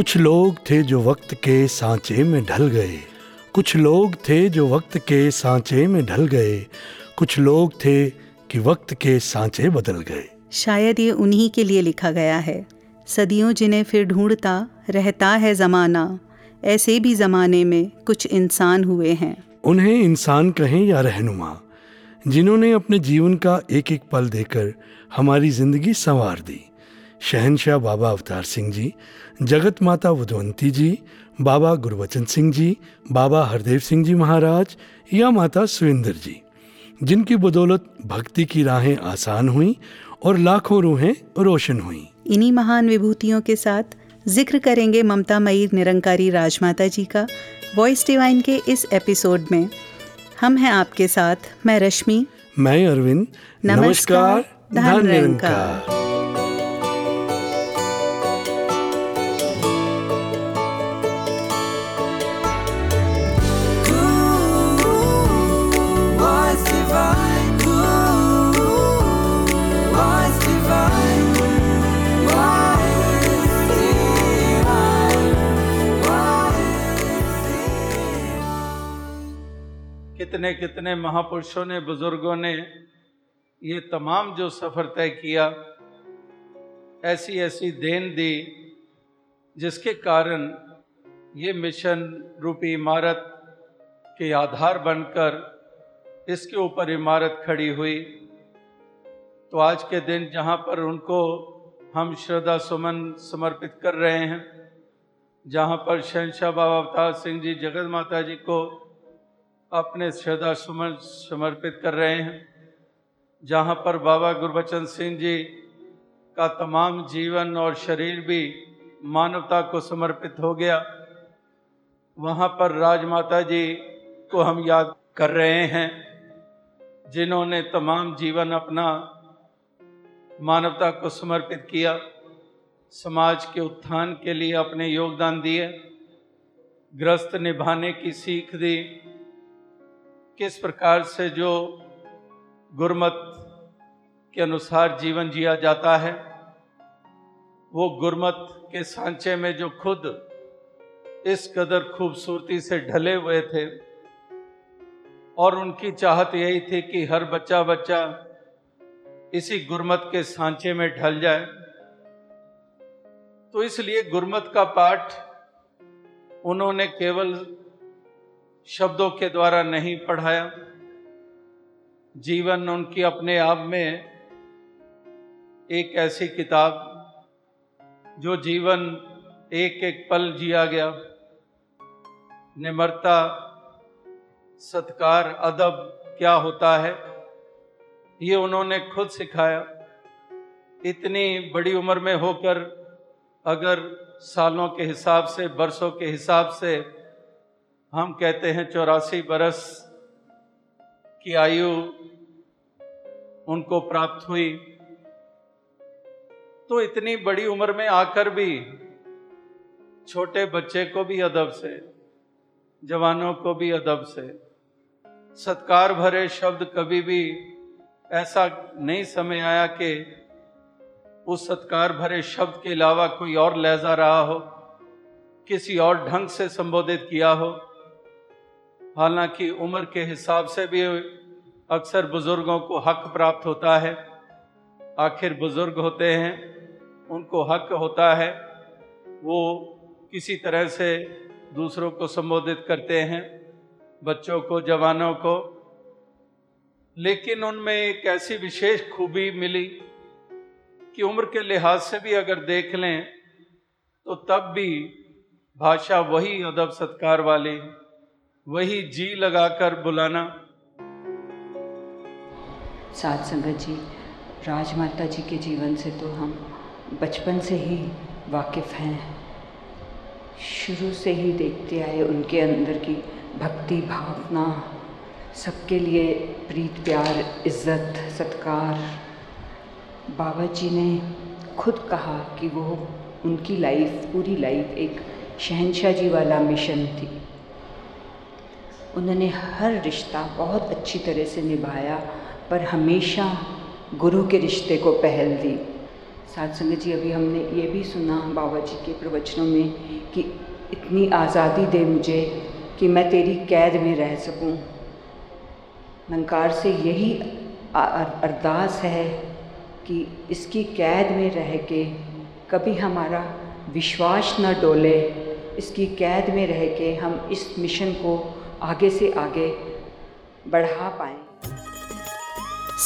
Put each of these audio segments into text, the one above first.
कुछ लोग थे जो वक्त के सांचे में ढल गए। कुछ लोग थे जो वक्त के सांचे में ढल गए। कुछ लोग थे कि वक्त के सांचे बदल गए। शायद ये उन्हीं के लिए लिखा गया है। सदियों जिन्हें फिर ढूंढता रहता है ज़माना ऐसे भी ज़माने में कुछ इंसान हुए हैं। उन्हें इंसान कहें या रहनुमा जिन्होंने अपने जीवन का एक एक पल देकर हमारी ज़िंदगी संवार दी। शहनशाह बाबा अवतार सिंह जी जगत माता बुधवंती जी बाबा गुरबचन सिंह जी बाबा हरदेव सिंह जी महाराज या माता सुविंदर जी जिनकी बदौलत भक्ति की राहें आसान हुई और लाखों रूहें रोशन हुई। इन्हीं महान विभूतियों के साथ ज़िक्र करेंगे ममता मई निरंकारी राजमाता जी का वॉइस डिवाइन के इस एपिसोड में। हम हैं आपके साथ मैं रश्मि। मैं अरविंद। नमस्कार, धन धन निरंकार। कितने कितने महापुरुषों ने, बुज़ुर्गों ने ये तमाम जो सफ़र तय किया ऐसी ऐसी देन दी, जिसके कारण ये मिशन रूपी इमारत के आधार बनकर इसके ऊपर इमारत खड़ी हुई। तो आज के दिन जहाँ पर उनको हम श्रद्धा सुमन समर्पित कर रहे हैं, जहाँ पर शहनशाह बाबा अवतार सिंह जी, जगत माता जी को अपने श्रद्धा सुमन समर्पित कर रहे हैं, जहाँ पर बाबा गुरबचन सिंह जी का तमाम जीवन और शरीर भी मानवता को समर्पित हो गया। वहाँ पर राजमाता जी को हम याद कर रहे हैं, जिन्होंने तमाम जीवन अपना मानवता को समर्पित किया, समाज के उत्थान के लिए अपने योगदान दिए, ग्रस्त निभाने की सीख दी किस प्रकार से जो गुरमत के अनुसार जीवन जिया जाता है, वो गुरमत के सांचे में जो खुद इस कदर खूबसूरती से ढले हुए थे, और उनकी चाहत यही थी कि हर बच्चा बच्चा इसी गुरमत के सांचे में ढल जाए। तो इसलिए गुरमत का पाठ उन्होंने केवल शब्दों के द्वारा नहीं पढ़ाया। जीवन उनकी अपने आप में एक ऐसी किताब, जो जीवन एक एक पल जिया गया। निम्रता, सत्कार, अदब, क्या होता है, ये उन्होंने खुद सिखाया। इतनी बड़ी उम्र में होकर, अगर सालों के हिसाब से, बरसों के हिसाब से हम कहते हैं चौरासी बरस की आयु उनको प्राप्त हुई। तो इतनी बड़ी उम्र में आकर भी छोटे बच्चे को भी अदब से, जवानों को भी अदब से, सत्कार भरे शब्द कभी भी ऐसा नहीं समय आया कि उस सत्कार भरे शब्द के अलावा कोई और लहजा रहा हो, किसी और ढंग से संबोधित किया हो। हालाँकि उम्र के हिसाब से भी अक्सर बुज़ुर्गों को हक प्राप्त होता है। आखिर बुज़ुर्ग होते हैं, उनको हक होता है, वो किसी तरह से दूसरों को संबोधित करते हैं, बच्चों को, जवानों को। लेकिन उनमें एक ऐसी विशेष खूबी मिली कि उम्र के लिहाज से भी अगर देख लें तो तब भी भाषा वही अदब सत्कार वाली वही जी लगाकर बुलाना। साथ संगत जी, राजमाता जी के जीवन से तो हम बचपन से ही वाकिफ़ हैं। शुरू से ही देखते आए उनके अंदर की भक्ति, भावना, सबके लिए प्रीत, प्यार, इज़्ज़त, सत्कार। बाबा जी ने खुद कहा कि वो उनकी लाइफ, पूरी लाइफ एक शहनशाह जी वाला मिशन थी। उन्होंने हर रिश्ता बहुत अच्छी तरह से निभाया, पर हमेशा गुरु के रिश्ते को पहल दी। साथ संगत जी, अभी हमने ये भी सुना बाबा जी के प्रवचनों में कि इतनी आज़ादी दे मुझे कि मैं तेरी कैद में रह सकूँ। निरंकार से यही अरदास है कि इसकी कैद में रह के कभी हमारा विश्वास न डोले। इसकी कैद में रह के हम इस मिशन को आगे से आगे बढ़ा पाएँ।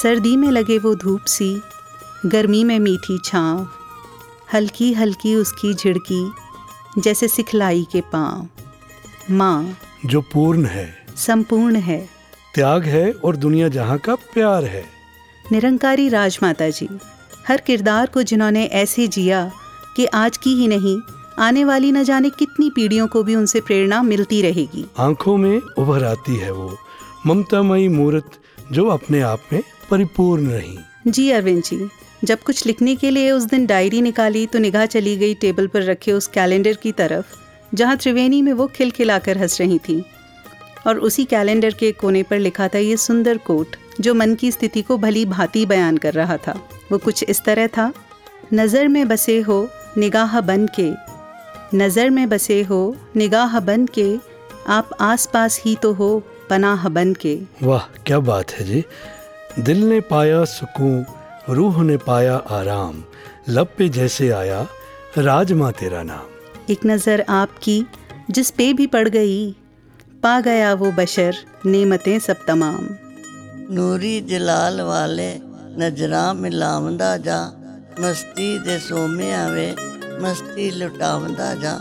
सर्दी में लगे वो धूप सी गर्मी में मीठी छाँव हल्की हल्की उसकी झिड़की जैसे सिखलाई के पाँव। माँ जो पूर्ण है। संपूर्ण है। त्याग है और दुनिया जहाँ का प्यार है। निरंकारी राजमाता जी हर किरदार को जिन्होंने ऐसे जिया कि आज की ही नहीं आने वाली न जाने कितनी पीढ़ियों को भी उनसे प्रेरणा मिलती रहेगी। आँखों में उभर आती है वो ममतामयी मूर्त जो अपने आप में परिपूर्ण रही। जी अरविंद जी जब कुछ लिखने के लिए उस दिन डायरी निकाली तो निगाह चली गई टेबल पर रखे उस कैलेंडर की तरफ़ जहाँ त्रिवेणी में वो खिलखिलाकर हंस रही थी। और उसी कैलेंडर के कोने पर लिखा था ये सुंदर कोट जो मन की स्थिति को भली भांति बयान कर रहा था। वो कुछ इस तरह था नज़र में बसे हो निगाह बन के नज़र में बसे हो निगाह बन के आप आस पास ही तो हो पनाह बन के। वाह क्या बात है जी। दिल ने पाया सुकून रूह ने पाया आराम लब पे जैसे आया राजमा तेरा नाम। एक नज़र आपकी जिस पे भी पड़ गई पा गया वो बशर नेमतें सब तमाम। नूरी जलाल वाले नजरा मिलावंदा जा मस्ती दे सोमे आवे ਮਸਤੀ ਲੁਟਾਵੰਦਾ ਜਾ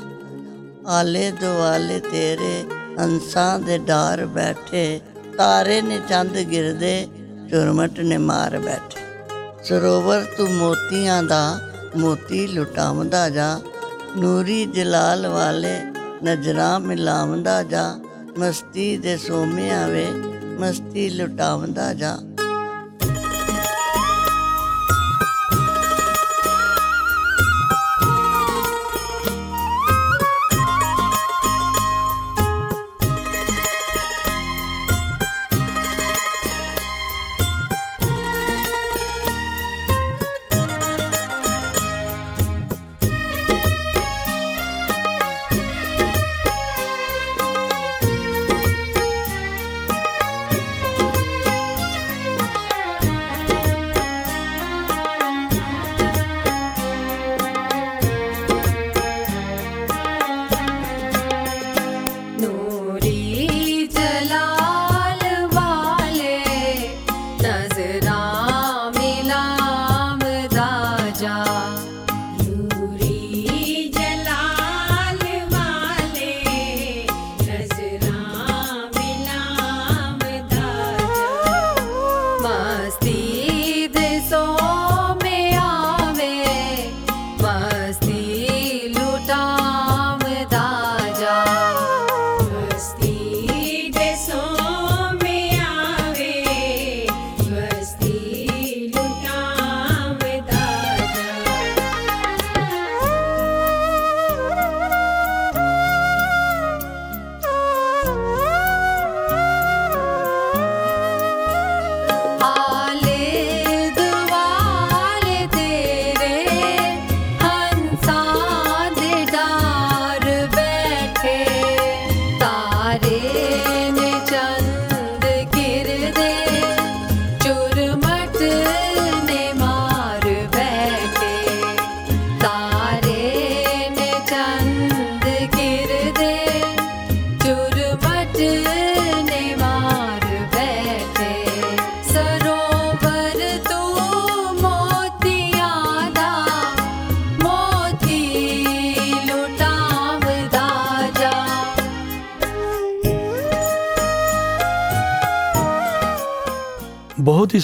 ਆਲੇ ਦੁਆਲੇ ਤੇਰੇ ਹੰਸਾਂ ਦੇ ਡਾਰ ਬੈਠੇ, ਤਾਰੇ ਨੇ ਚੰਦ ਗਿਰਦੇ ਚੁਰਮਟ ਨੇ ਮਾਰ ਬੈਠੇ। ਸਰੋਵਰ ਤੂੰ ਮੋਤੀਆਂ ਦਾ, ਮੋਤੀ ਲੁਟਾਵੰਦਾ ਜਾ ਨੂਰੀ ਜਲਾਲ ਵਾਲੇ ਨਜ਼ਰਾਂ ਮਿਲਾਵੰਦਾ ਜਾ ਮਸਤੀ ਦੇ ਸੋਮਿਆਂ ਵੇ ਮਸਤੀ ਲੁਟਾਵੰਦਾ ਜਾ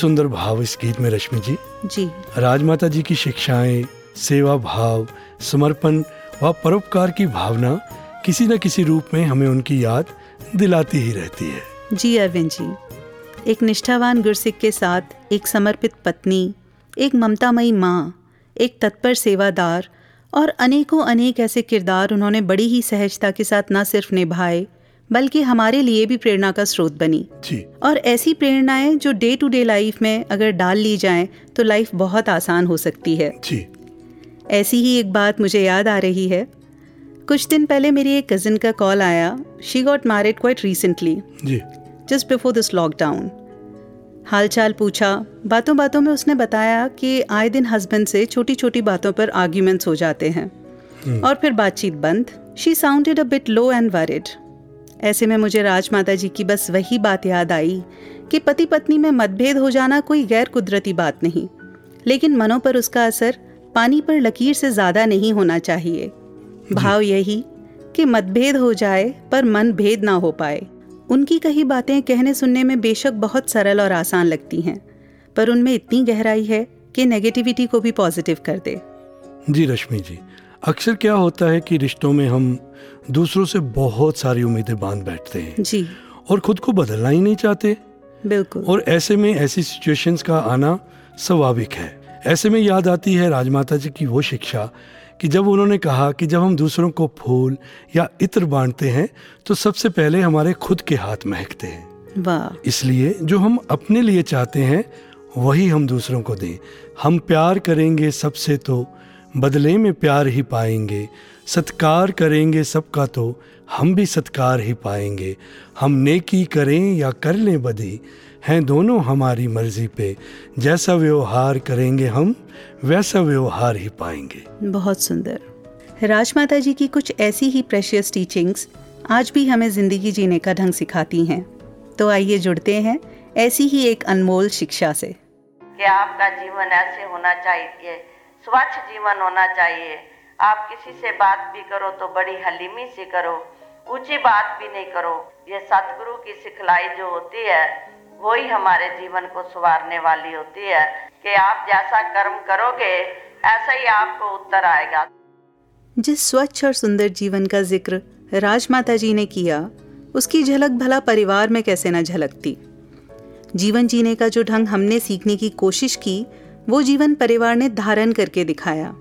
सुंदर भाव इस गीत में रश्मि जी। जी। राजमाता जी की शिक्षाएँ सेवा भाव समर्पण व परोपकार की भावना किसी न किसी रूप में हमें उनकी याद दिलाती ही रहती है। जी अरविंद जी। एक निष्ठावान गुरसिक के साथ एक समर्पित पत्नी एक ममतामयी माँ एक तत्पर सेवादार और अनेकों अनेक ऐसे किरदार उन्होंने बड़ी ही सहजता के साथ न सिर्फ़ निभाए बल्कि हमारे लिए भी प्रेरणा का स्रोत बनी। जी। और ऐसी प्रेरणाएँ जो डे टू डे लाइफ में अगर डाल ली जाएँ तो लाइफ बहुत आसान हो सकती है। जी। ऐसी ही एक बात मुझे याद आ रही है। कुछ दिन पहले मेरी एक कज़न का कॉल आया। She got married quite recently just before this lockdown हाल चाल पूछा। बातों बातों में उसने बताया कि आए दिन हस्बैंड से छोटी छोटी बातों पर आर्ग्यूमेंट्स हो जाते हैं। और फिर बातचीत बंद। She sounded a bit low and worried ऐसे में मुझे राजमाता जी की बस वही बात याद आई कि पति पत्नी में मतभेद हो जाना कोई गैर कुदरती बात नहीं। लेकिन मनों पर उसका असर पानी पर लकीर से ज़्यादा नहीं होना चाहिए। भाव यही कि मतभेद हो जाए पर मन भेद ना हो पाए। उनकी कही बातें कहने सुनने में बेशक बहुत सरल और आसान लगती हैं पर उनमें इतनी गहराई है कि नेगेटिविटी को भी पॉजिटिव कर दे। जी रश्मि जी। अक्सर क्या होता है कि रिश्तों में हम दूसरों से बहुत सारी उम्मीदें बाँध बैठते हैं। जी। और खुद को बदलना ही नहीं चाहते। बिल्कुल। और ऐसे में ऐसी सिचुएशंस का आना स्वाभाविक है। ऐसे में याद आती है राजमाता जी की वो शिक्षा कि जब उन्होंने कहा कि जब हम दूसरों को फूल या इत्र बांटते हैं तो सबसे पहले हमारे खुद के हाथ महकते हैं। वाह। इसलिए जो हम अपने लिए चाहते हैं वही हम दूसरों को दें। हम प्यार करेंगे सबसे तो बदले में प्यार ही पाएँगे। सत्कार करेंगे सबका तो हम भी सत्कार ही पाएँगे। हम नेकी करें या कर लें बदी हैं दोनों हमारी मर्ज़ी पे। जैसा व्यवहार करेंगे हम वैसा व्यवहार ही पाएँगे। बहुत सुंदर। राजमाता जी की कुछ ऐसी ही प्रेशियस टीचिंग्स आज भी हमें ज़िंदगी जीने का ढंग सिखाती हैं। तो आइए जुड़ते हैं ऐसी ही एक अनमोल शिक्षा से। कि आपका जीवन ऐसे होना चाहिए स्वच्छ जीवन होना चाहिए। आप किसी से बात भी करो तो बड़ी हलीमी से करो, ऊँची बात भी नहीं करो। ये सतगुरु की सिखलाई जो होती है, वही हमारे जीवन को संवारने वाली होती है कि आप जैसा कर्म करोगे, ऐसा ही आपको उत्तर आएगा। जिस स्वच्छ और सुंदर जीवन का ज़िक्र राजमाता जी ने किया, उसकी झलक भला परिवार में कैसे न झलकती। जीवन जीने का जो ढंग हमने सीखने की कोशिश की, वो जीवन परिवार ने धारण करके दिखाया।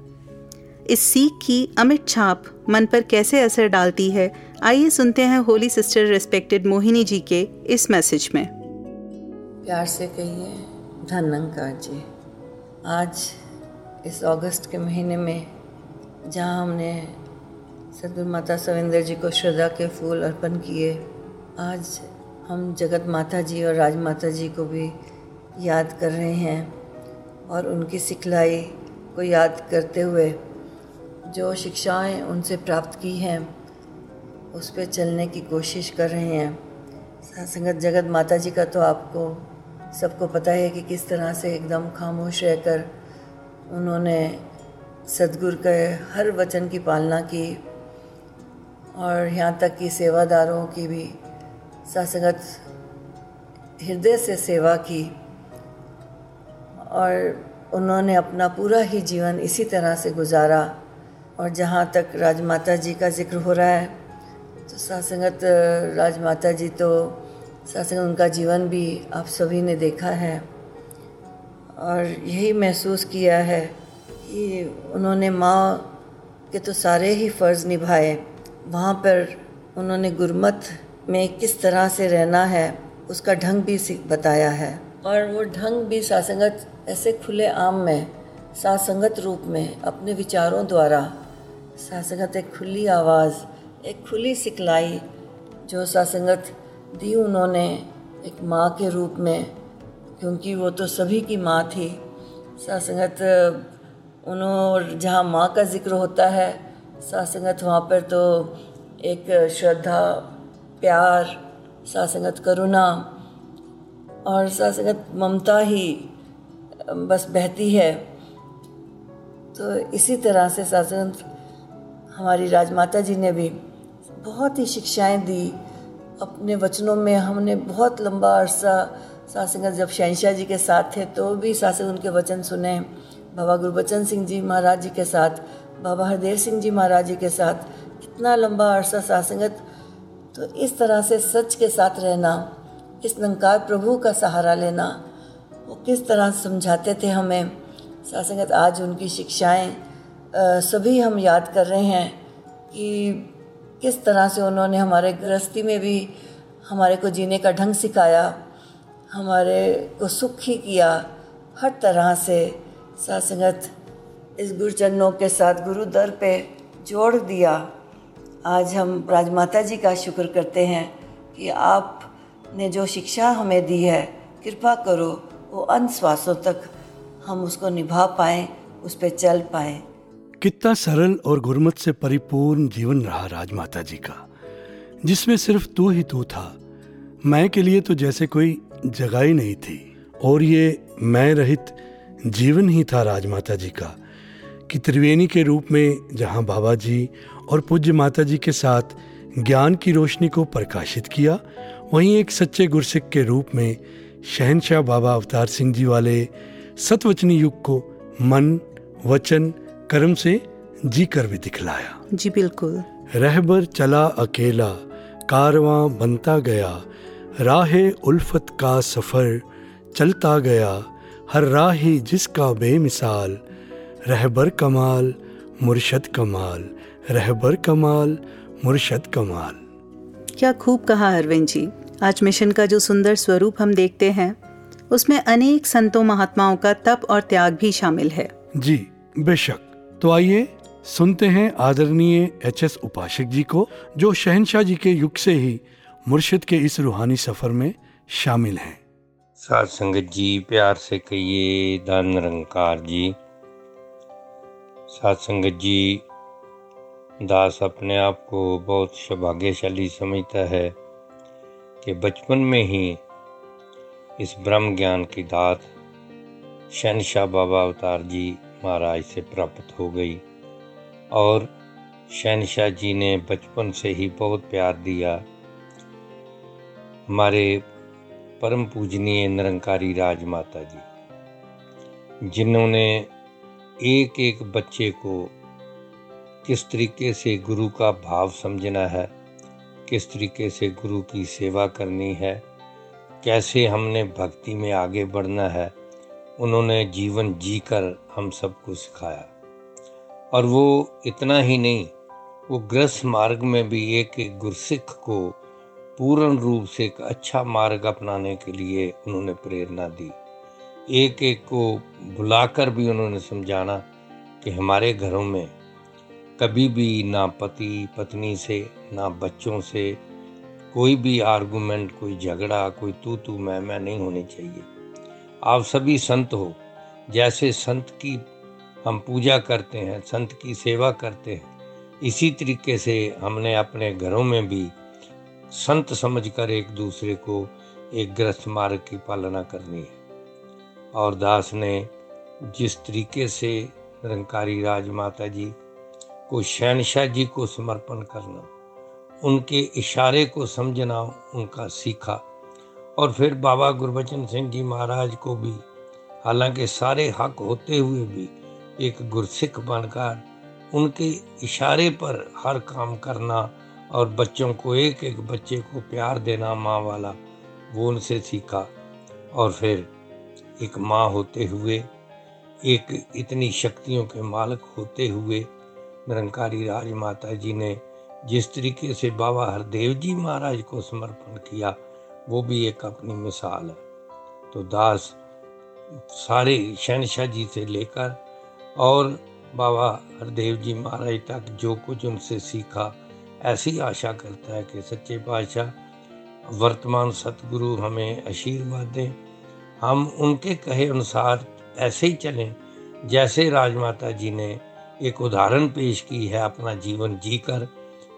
इस सीख की अमिट छाप मन पर कैसे असर डालती है, आइए सुनते हैं holy sister respected Mohini ji के इस मैसेज में। प्यार से कहिए धनंकार जी आज, इस अगस्त के महीने में, जहाँ हमने सदगुरु माता सविंदर जी को श्रद्धा के फूल अर्पण किए, आज हम जगत माता जी और राज माता जी को भी याद कर रहे हैं और उनकी सिखलाई को याद करते हुए जो शिक्षाएँ उनसे प्राप्त की हैं, उस पर चलने की कोशिश कर रहे हैं। सत्संगत जगत माता जी का तो आपको, सबको पता है कि किस तरह से एकदम खामोश रहकर उन्होंने सदगुरु के हर वचन की पालना की और यहाँ तक कि सेवादारों की भी सत्संगत हृदय से सेवा की और उन्होंने अपना पूरा ही जीवन इसी तरह से गुजारा। और जहाँ तक राजमाता जी का ज़िक्र हो रहा है तो सत्संगत राजमाता जी तो सत्संग उनका जीवन भी आप सभी ने देखा है। और यही महसूस किया है कि उन्होंने माँ के तो सारे ही फ़र्ज़ निभाए। वहाँ पर उन्होंने गुरमत में किस तरह से रहना है, उसका ढंग भी बताया है। और वो ढंग भी सासंगत ऐसे खुले आम में, सासंगत रूप में, अपने विचारों द्वारा सासंगत एक खुली आवाज़, एक खुली सिखलाई, जो सासंगत दी उन्होंने एक माँ के रूप में, क्योंकि वो तो सभी की माँ थी। सासंगत उन्होंने जहाँ माँ का ज़िक्र होता है, सासंगत वहाँ पर तो एक श्रद्धा, प्यार, सासंगत करुणा, और सासंगत ममता ही, बस बहती है। तो इसी तरह से सासंगत हमारी राजमाता जी ने भी बहुत ही शिक्षाएँ दी। अपने वचनों में हमने बहुत लंबा अरसा सासंगत जब शहनशाह जी के साथ थे तो भी सासंग उनके वचन सुने। बाबा गुरबचन सिंह जी महाराज जी के साथ, बाबा हरदेव सिंह जी महाराज जी के साथ कितना लंबा अरसा सासंगत। तो इस तरह से सच के साथ रहना, इस निरंकार प्रभु का सहारा लेना, वो किस तरह समझाते थे हमें। सासंगत आज उनकी शिक्षाएँ सभी हम याद कर रहे हैं कि किस तरह से उन्होंने हमारे गृहस्थी में भी हमारे को जीने का ढंग सिखाया, हमारे को सुखी किया, हर तरह से सासंगत इस गुरुचरणों के साथ गुरु दर पे जोड़ दिया। आज हम राजमाता जी का शुक्र करते हैं कि आपने जो शिक्षा हमें दी है, कृपा करो, वो अंत श्वासों तक हम उसको निभा पाएँ, उस पर चल पाएँ। कितना सरल और गुरमत से परिपूर्ण जीवन रहा राजमाता जी का, जिसमें सिर्फ़ तू ही तू था। मैं के लिए तो जैसे कोई जगह ही नहीं थी, और ये मैं रहित जीवन ही था राजमाता जी का, कि त्रिवेणी के रूप में जहाँ बाबा जी और पूज्य माता जी के साथ ज्ञान की रोशनी को प्रकाशित किया, वहीं एक सच्चे गुरसिख के रूप में शहनशाह बाबा अवतार सिंह जी वाले सतवचनी युग को मन, वचन कर्म से जी कर भी दिखलाया। जी बिल्कुल। रहबर चला अकेला कारवां बनता गया। राह उल्फत का सफ़र चलता गया। हर राही जिसका बेमिसाल रहबर कमाल मुर्शद कमाल रहबर कमाल मुर्शद कमाल। क्या खूब कहा अरविंद जी। आज मिशन का जो सुंदर स्वरूप हम देखते हैं उसमें अनेक संतों महात्माओं का तप और त्याग भी शामिल है। जी बेशक। तो आइए सुनते हैं आदरणीय एच एस उपासक जी को, जो शहनशाह जी के युग से ही मुर्शिद के इस रूहानी सफ़र में शामिल हैं। साध संगत जी, प्यार से कहिए धन निरंकार जी। साध संगत जी, दास अपने आप को बहुत सौभाग्यशाली समझता है कि बचपन में ही इस ब्रह्म ज्ञान की दात शहनशाह बाबा अवतार जी महाराज से प्राप्त हो गई। और शहनशाह जी ने बचपन से ही बहुत प्यार दिया। हमारे परम पूजनीय निरंकारी राजमाता जी, जिन्होंने एक एक बच्चे को किस तरीके से गुरु का भाव समझना है, किस तरीके से गुरु की सेवा करनी है, कैसे हमने भक्ति में आगे बढ़ना है उन्होंने जीवन जीकर हम सबको सिखाया। और वो इतना ही नहीं, वो ग्रस्त मार्ग में भी एक एक गुरसिख को पूर्ण रूप से एक अच्छा मार्ग अपनाने के लिए उन्होंने प्रेरणा दी। एक एक को बुलाकर भी उन्होंने समझाना कि हमारे घरों में कभी भी ना पति, पत्नी से, ना बच्चों से कोई भी आर्गुमेंट, कोई झगड़ा, कोई तू तू मैं मैं नहीं होनी चाहिए। आप सभी संत हो। जैसे संत की हम पूजा करते हैं, संत की सेवा करते हैं, इसी तरीके से हमने अपने घरों में भी संत समझकर एक दूसरे को एक ग्रस्त मार्ग की पालना करनी है। और दास ने जिस तरीके से निरंकारी राजमाता जी को शहनशाह जी को समर्पण करना, उनके इशारे को समझना, उनका सीखा और फिर बाबा गुरबचन सिंह जी महाराज को भी, हालाँकि सारे हक होते हुए भी, एक गुरसिख बनकर उनके इशारे पर हर काम करना और बच्चों को एक एक बच्चे को प्यार देना माँ वाला, वो उनसे सीखा। और फिर एक माँ होते हुए, एक इतनी शक्तियों के मालक होते हुए, निरंकारी राज माता जी ने जिस तरीके से बाबा हरदेव जी महाराज को समर्पण किया वो भी एक अपनी मिसाल है। तो दास सारे शहनशाह जी से लेकर और बाबा हरदेव जी महाराज तक जो कुछ उनसे सीखा, ऐसी आशा करता है कि सच्चे पातशाह, वर्तमान सतगुरु हमें आशीर्वाद दें। हम उनके कहे अनुसार ऐसे ही चलें जैसे राजमाता जी ने एक उदाहरण पेश की है अपना जीवन जीकर,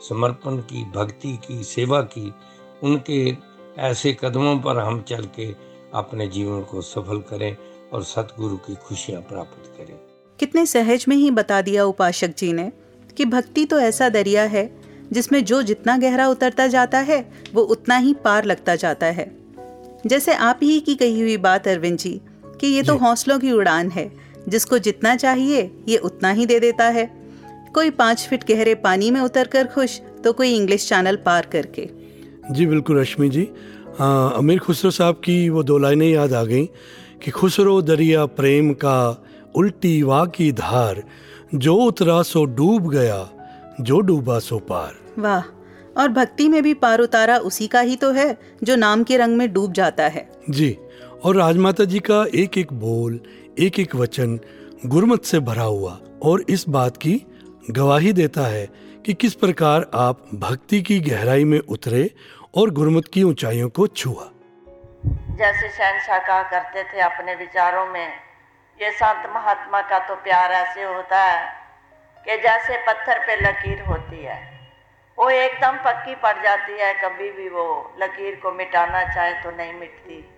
समर्पण की, भक्ति की, सेवा की, उनके ऐसे कदमों पर हम चल के अपने जीवन को सफल करें और सतगुरु की खुशियाँ प्राप्त करें। कितने सहज में ही बता दिया उपासक जी ने कि भक्ति तो ऐसा दरिया है जिसमें जो जितना गहरा उतरता जाता है वो उतना ही पार लगता जाता है। जैसे आप ही की कही हुई बात अरविंद जी कि ये तो हौसलों की उड़ान है जिसको जितना चाहिए ये उतना ही दे देता है। कोई पाँच फिट गहरे पानी में उतर कर खुश तो कोई इंग्लिश चैनल पार करके। जी बिल्कुल रश्मि जी। आ, अमीर खुसरो साहब की वो दो लाइनें याद आ गई कि खुसरो दरिया प्रेम का उल्टी वाह की धार जो उतरा सो डूब गया जो डूबा सो पार। वाह और भक्ति में भी पार उतारा उसी का ही तो है जो नाम के रंग में डूब जाता है। जी और राजमाता जी का एक एक बोल एक एक वचन गुरमत से भरा हुआ और इस बात की गवाही देता है कि किस प्रकार आप भक्ति की गहराई में उतरे और गुरमत की ऊंचाइयों को छुआ। जैसे शहनशाह कहा करते थे अपने विचारों में, ये संत महात्मा का तो प्यार ऐसे होता है कि जैसे पत्थर पे लकीर होती है। वो एकदम पक्की पड़ जाती है, कभी भी वो लकीर को मिटाना चाहे तो नहीं मिटती।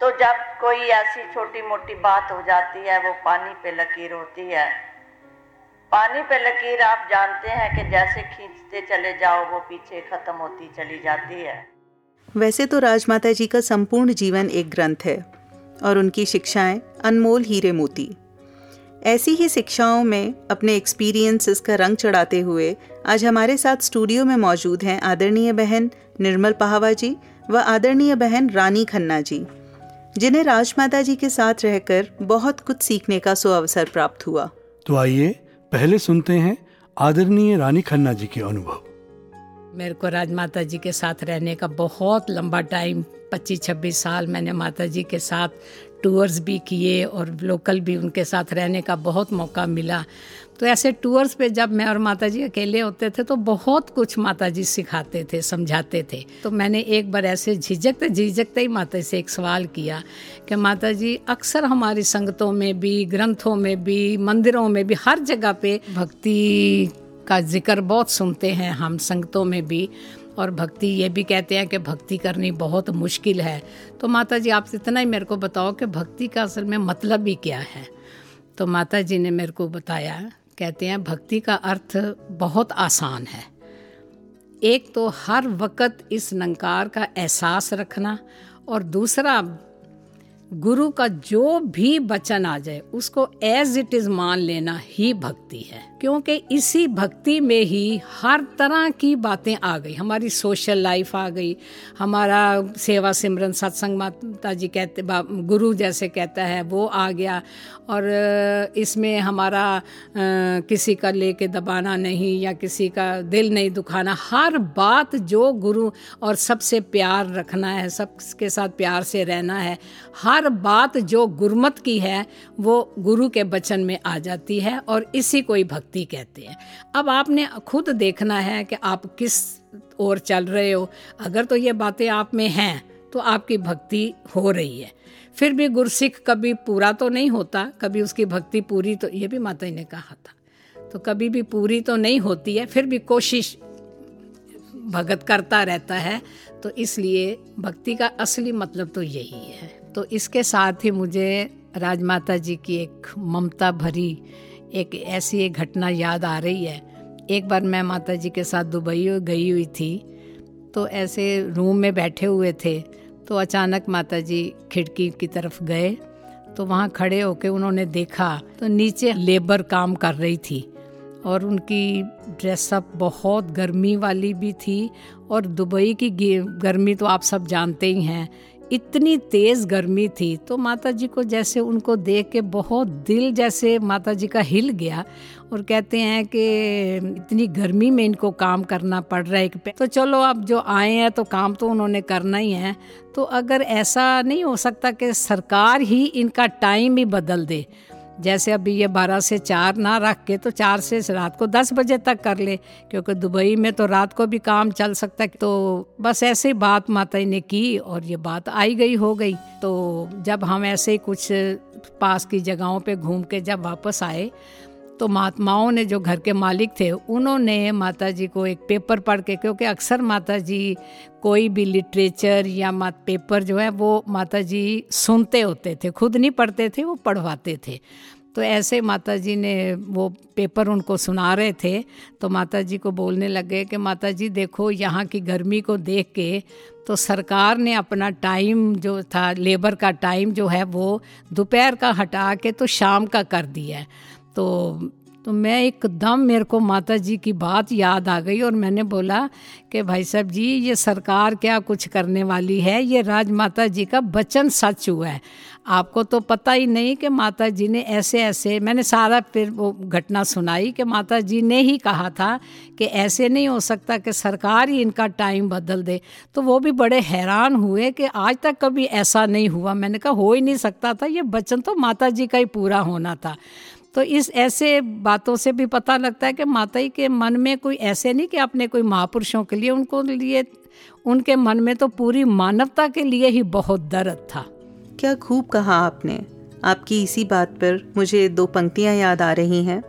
तो जब कोई ऐसी छोटी मोटी बात हो जाती है, वो पानी पे लकीर होती है पानी पे लकीर आप जानते हैं कि जैसे खींचते चले जाओ वो पीछे खत्म होती चली जाती है। वैसे तो राजमाता जी का संपूर्ण जीवन एक ग्रंथ है और उनकी शिक्षाएँ अनमोल हीरे मोती। ऐसी ही शिक्षाओं में अपने एक्सपीरियंसेस का रंग चढ़ाते हुए आज हमारे साथ स्टूडियो में मौजूद हैं आदरणीय बहन निर्मल पहावा जी व आदरणीय बहन रानी खन्ना जी जिन्हें राजमाता जी के साथ रहकर बहुत कुछ सीखने का सुअवसर प्राप्त हुआ। तो आइए पहले सुनते हैं आदरणीय रानी खन्ना जी के अनुभव। मेरे को राज माता जी के साथ रहने का बहुत लंबा टाइम 25-26 साल मैंने माता जी के साथ टूर्स भी किए और लोकल भी उनके साथ रहने का बहुत मौका मिला। तो ऐसे टूर्स पे जब मैं और माता जी अकेले होते थे तो बहुत कुछ माता जी सिखाते थे, समझाते थे। तो मैंने एक बार ऐसे झिझकते झिझकते ही माता से एक सवाल किया कि माता जी अक्सर हमारी संगतों में भी, ग्रंथों में भी, मंदिरों में भी, हर जगह पे भक्ति का ज़िक्र बहुत सुनते हैं हम संगतों में भी। और भक्ति ये भी कहते हैं कि भक्ति करनी बहुत मुश्किल है। तो माता जी आप इतना ही मेरे को बताओ कि भक्ति का असल में मतलब ही क्या है? तो माता जी ने मेरे को बताया कहते हैं, भक्ति का अर्थ बहुत आसान है। एक तो हर वक्त इस नंकार का एहसास रखना और दूसरा गुरु का जो भी वचन आ जाए, उसको एज इट इज़ मान लेना ही भक्ति है। क्योंकि इसी भक्ति में ही हर तरह की बातें आ गई। हमारी सोशल लाइफ आ गई। हमारा सेवा सिमरन सत्संग माता जी कहते गुरु जैसे कहता है, वो आ गया। और इसमें हमारा किसी का लेके दबाना नहीं या किसी का दिल नहीं दुखाना, हर बात जो गुरु और सबसे प्यार रखना है, सबके साथ प्यार से रहना है, हर बात जो गुरमत की है, वो गुरु के बचन में आ जाती है और इसी को ही भक्ति कहते हैं। अब आपने खुद देखना है कि आप किस ओर चल रहे हो। अगर तो ये बातें आप में हैं तो आपकी भक्ति हो रही है। फिर भी गुरसिख कभी पूरा तो नहीं होता, कभी उसकी भक्ति पूरी तो ये भी माता जी ने कहा था। तो कभी भी पूरी तो नहीं होती है, फिर भी कोशिश भगत करता रहता है। तो इसलिए भक्ति का असली मतलब तो यही है। तो इसके साथ ही मुझे राजमाता जी की एक ममता भरी एक ऐसी एक घटना याद आ रही है। एक बार मैं माता जी के साथ दुबई गई हुई थी तो ऐसे रूम में बैठे हुए थे तो अचानक माता जी खिड़की की तरफ़ गए तो वहाँ खड़े होके उन्होंने देखा तो नीचे लेबर काम कर रही थी और उनकी ड्रेसअप बहुत गर्मी वाली भी थी और दुबई की गर्मी तो आप सब जानते ही हैं इतनी तेज़ गर्मी थी तो माता जी को जैसे उनको देख के बहुत दिल जैसे माता जी का हिल गया और कहते हैं कि इतनी गर्मी में इनको काम करना पड़ रहा है एक तो चलो अब जो आए हैं तो काम तो उन्होंने करना ही है। तो अगर ऐसा नहीं हो सकता कि सरकार ही इनका टाइम ही बदल दे जैसे अभी ये बारह से चार ना रख के तो चार से रात को दस बजे तक कर ले, क्योंकि दुबई में तो रात को भी काम चल सकता है। तो बस ऐसे ही बात माता ने की और ये बात आई गई, हो गई। तो जब हम ऐसे ही कुछ पास की जगहों पे घूम के जब वापस आए तो महात्माओं ने जो घर के मालिक थे, उन्होंने माता जी को एक पेपर पढ़ के, क्योंकि अक्सर माता जी कोई भी लिटरेचर या मा पेपर जो है, वो माता जी सुनते होते थे, खुद नहीं पढ़ते थे, वो पढ़वाते थे। तो ऐसे माता जी ने वो पेपर उनको सुना रहे थे तो माता जी को बोलने लगे कि माता जी देखो, यहाँ की गर्मी को देख के तो सरकार ने अपना टाइम जो था, लेबर का टाइम जो है, वो दोपहर का हटा के तो शाम का कर दिया है। तो तो मैं एकदम मेरे को माता जी की बात याद आ गई और मैंने बोला कि भाई साहब जी, ये सरकार क्या कुछ करने वाली है? ये राज माता जी का वचन सच हुआ है। आपको तो पता ही नहीं कि माता जी ने ऐसे ऐसे, मैंने सारा फिर वो घटना सुनाई कि माता जी ने ही कहा था कि ऐसे नहीं हो सकता कि सरकार ही इनका टाइम बदल दे। तो वो भी बड़े हैरान हुए कि आज तक कभी ऐसा नहीं हुआ। मैंने कहा, हो ही नहीं सकता था। ये वचन तो माता जी का ही पूरा होना था। तो इस ऐसे बातों से भी पता लगता है कि माता जी के मन में कोई ऐसे नहीं कि अपने कोई महापुरुषों के लिए, उनको लिए, उनके मन में तो पूरी मानवता के लिए ही बहुत दर्द था। क्या खूब कहा आपने। आपकी इसी बात पर मुझे दो पंक्तियाँ याद आ रही हैं।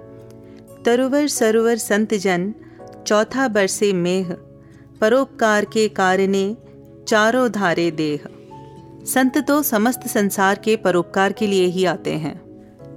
तरुवर सरोवर संत जन, चौथा बरसे मेह, परोपकार के कारणे चारों धारे देह। संत तो समस्त संसार के परोपकार के लिए ही आते हैं।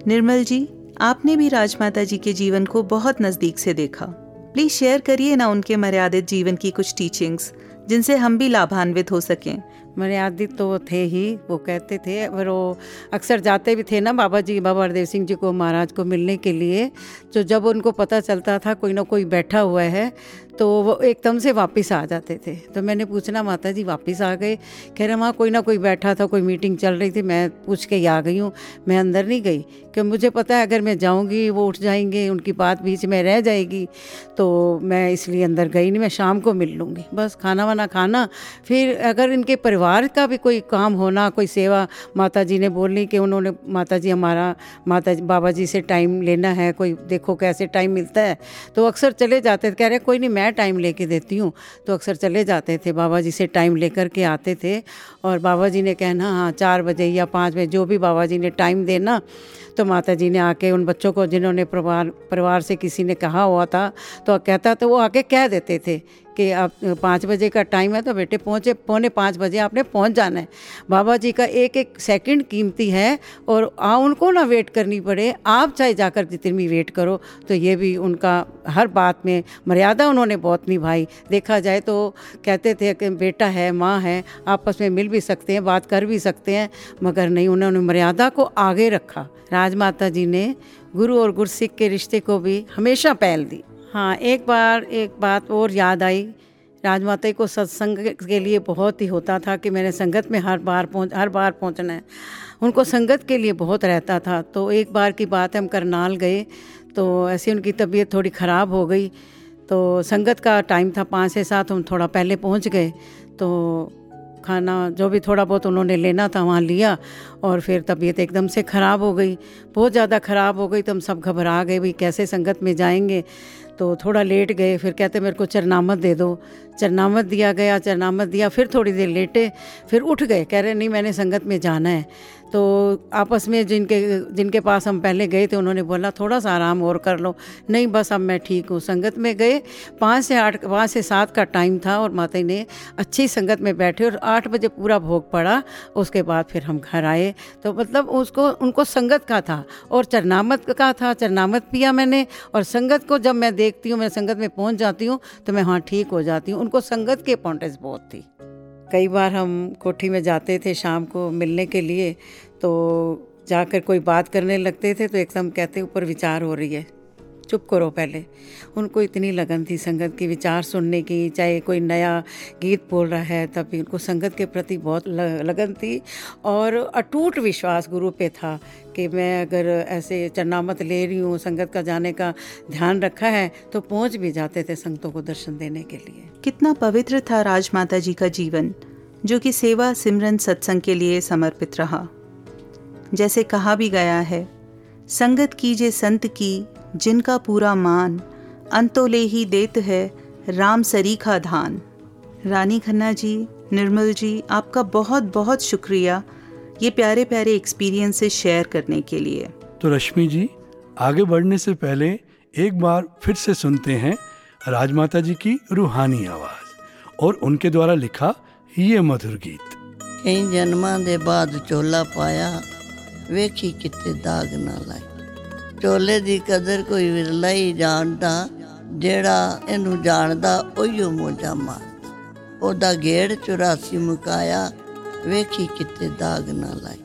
निर्मल जी आपने भी राजमाता जी के जीवन को बहुत नज़दीक से देखा। प्लीज़ शेयर करिए ना उनके मर्यादित जीवन की कुछ टीचिंग्स जिनसे हम भी लाभान्वित हो सकें। मर्यादित तो थे ही, वो कहते थे। और वो अक्सर जाते भी थे ना बाबा जी, बाबा हरदेव सिंह जी को, महाराज को मिलने के लिए। तो जब उनको पता चलता था कोई ना कोई बैठा हुआ है तो वो एकदम से वापस आ जाते थे। तो मैंने पूछना, माता जी वापस आ गए? कह रहे वहाँ कोई ना कोई बैठा था, कोई मीटिंग चल रही थी, मैं पूछ के ही आ गई हूँ, मैं अंदर नहीं गई। क्योंकि मुझे पता है अगर मैं जाऊँगी, वो उठ जाएँगे, उनकी बात बीच में रह जाएगी तो मैं इसलिए अंदर गई नहीं, मैं शाम को मिल लूँगी। बस खाना वाना खाना, फिर अगर इनके परिवार का भी कोई काम होना, कोई सेवा माता जी ने बोलनी कि उन्होंने माता जी हमारा, माता जी बाबा जी से टाइम लेना है, कोई देखो कैसे टाइम मिलता है। तो अक्सर चले जाते थे, कह रहे, कोई नहीं, मैं टाइम लेके देती हूँ। तो अक्सर चले जाते थे बाबा जी से टाइम लेकर के आते थे। और बाबा जी ने कहना हाँ चार बजे या पाँच बजे, जो भी बाबा जी ने टाइम देना तो माता जी ने आके उन बच्चों को जिन्होंने परिवार परिवार से किसी ने कहा हुआ था तो कहता तो वो आके कह देते थे कि आप पाँच बजे का टाइम है तो बेटे पहुँचे, पौने पाँच बजे आपने पहुँच जाना है। बाबा जी का एक एक सेकंड कीमती है और आ उनको ना वेट करनी पड़े, आप चाहे जाकर जितनी भी वेट करो तो ये भी उनका हर बात में मर्यादा उन्होंने बहुत निभाई। देखा जाए तो कहते थे कि बेटा है, माँ है, आपस में मिल भी सकते हैं, बात कर भी सकते हैं, मगर नहीं, उन्होंने मर्यादा को आगे रखा। राजमाता जी ने गुरु और गुरसिख के रिश्ते को भी हमेशा पहल दी। हाँ एक बार एक बात और याद आई। राजमाता को सत्संग के लिए बहुत ही होता था कि मैंने संगत में हर बार पहुँच, हर बार पहुँचना है। उनको संगत के लिए बहुत रहता था। तो एक बार की बात हम करनाल गए तो ऐसे उनकी तबीयत थोड़ी ख़राब हो गई। तो संगत का टाइम था, पाँच से सात, हम थोड़ा पहले पहुँच गए। तो खाना, जो भी थोड़ा बहुत उन्होंने लेना था वहाँ लिया और फिर तबीयत एकदम से ख़राब हो गई। बहुत ज़्यादा ख़राब हो गई तो हम सब घबरा गए, भाई कैसे संगत में जाएँगे? तो थोड़ा लेट गए, फिर कहते, मेरे को चरनामत दे दो। चरनामत दिया गया, चरनामत दिया, फिर थोड़ी देर लेटे, फिर उठ गए, कह रहे, नहीं, मैंने संगत में जाना है। तो आपस में जिनके जिनके पास हम पहले गए थे, उन्होंने बोला, थोड़ा सा आराम और कर लो। नहीं, बस अब मैं ठीक हूँ। संगत में गए, पाँच से आठ, पाँच से सात का टाइम था और माता ने अच्छी संगत में बैठे और आठ बजे पूरा भोग पड़ा, उसके बाद फिर हम घर आए। तो मतलब उसको, उनको संगत का था और चरनामत का था, चरनामत पिया मैंने और संगत को जब मैं देखती हूँ, मैं संगत में पहुँच जाती हूँ तो मैं हाँ ठीक हो जाती हूँ। उनको संगत की इंपॉर्टेंस बहुत थी। कई बार हम कोठी में जाते थे शाम को मिलने के लिए तो जाकर कोई बात करने लगते थे तो एकदम कहते ऊपर विचार हो रही है। चुप करो पहले। उनको इतनी लगन थी संगत की, विचार सुनने की, चाहे कोई नया गीत बोल रहा है, तब भी उनको संगत के प्रति बहुत लगन थी। और अटूट विश्वास गुरु पे था कि मैं अगर ऐसे चरनामत ले रही हूँ, संगत का जाने का ध्यान रखा है तो पहुँच भी जाते थे संगतों को दर्शन देने के लिए। कितना पवित्र था राजमाता जी का जीवन, जो कि सेवा सिमरन सत्संग के लिए समर्पित रहा। जैसे कहा भी गया है, संगत कीजिए संत की जिनका पूरा मान अंतोले ही देत है राम सरीखा धान। रानी खन्ना जी निर्मल जी आपका बहुत बहुत शुक्रिया ये प्यारे प्यारे एक्सपीरियंसेस शेयर करने के लिए। तो रश्मि जी आगे बढ़ने से पहले एक बार फिर से सुनते हैं राजमाता जी की रूहानी आवाज़ और उनके द्वारा लिखा ये मधुर गीत। कई जन्मा दे बाद चोला पाया वेखी कितने दाग ना लाए। ਚੋਲੇ ਦੀ ਕਦਰ ਕੋਈ ਵਿਰਲਾ ਹੀ ਜਾਣਦਾ, ਜਿਹੜਾ ਇਹਨੂੰ ਜਾਣਦਾ ਉਹੀਓ ਮੋਜਾ ਮਾਰਦਾ। ਉਹਦਾ ਗੇੜ 84 ਮੁਕਾਇਆ, ਵੇਖੀ ਕਿਤੇ ਦਾਗ ਨਾ ਲਾਈ।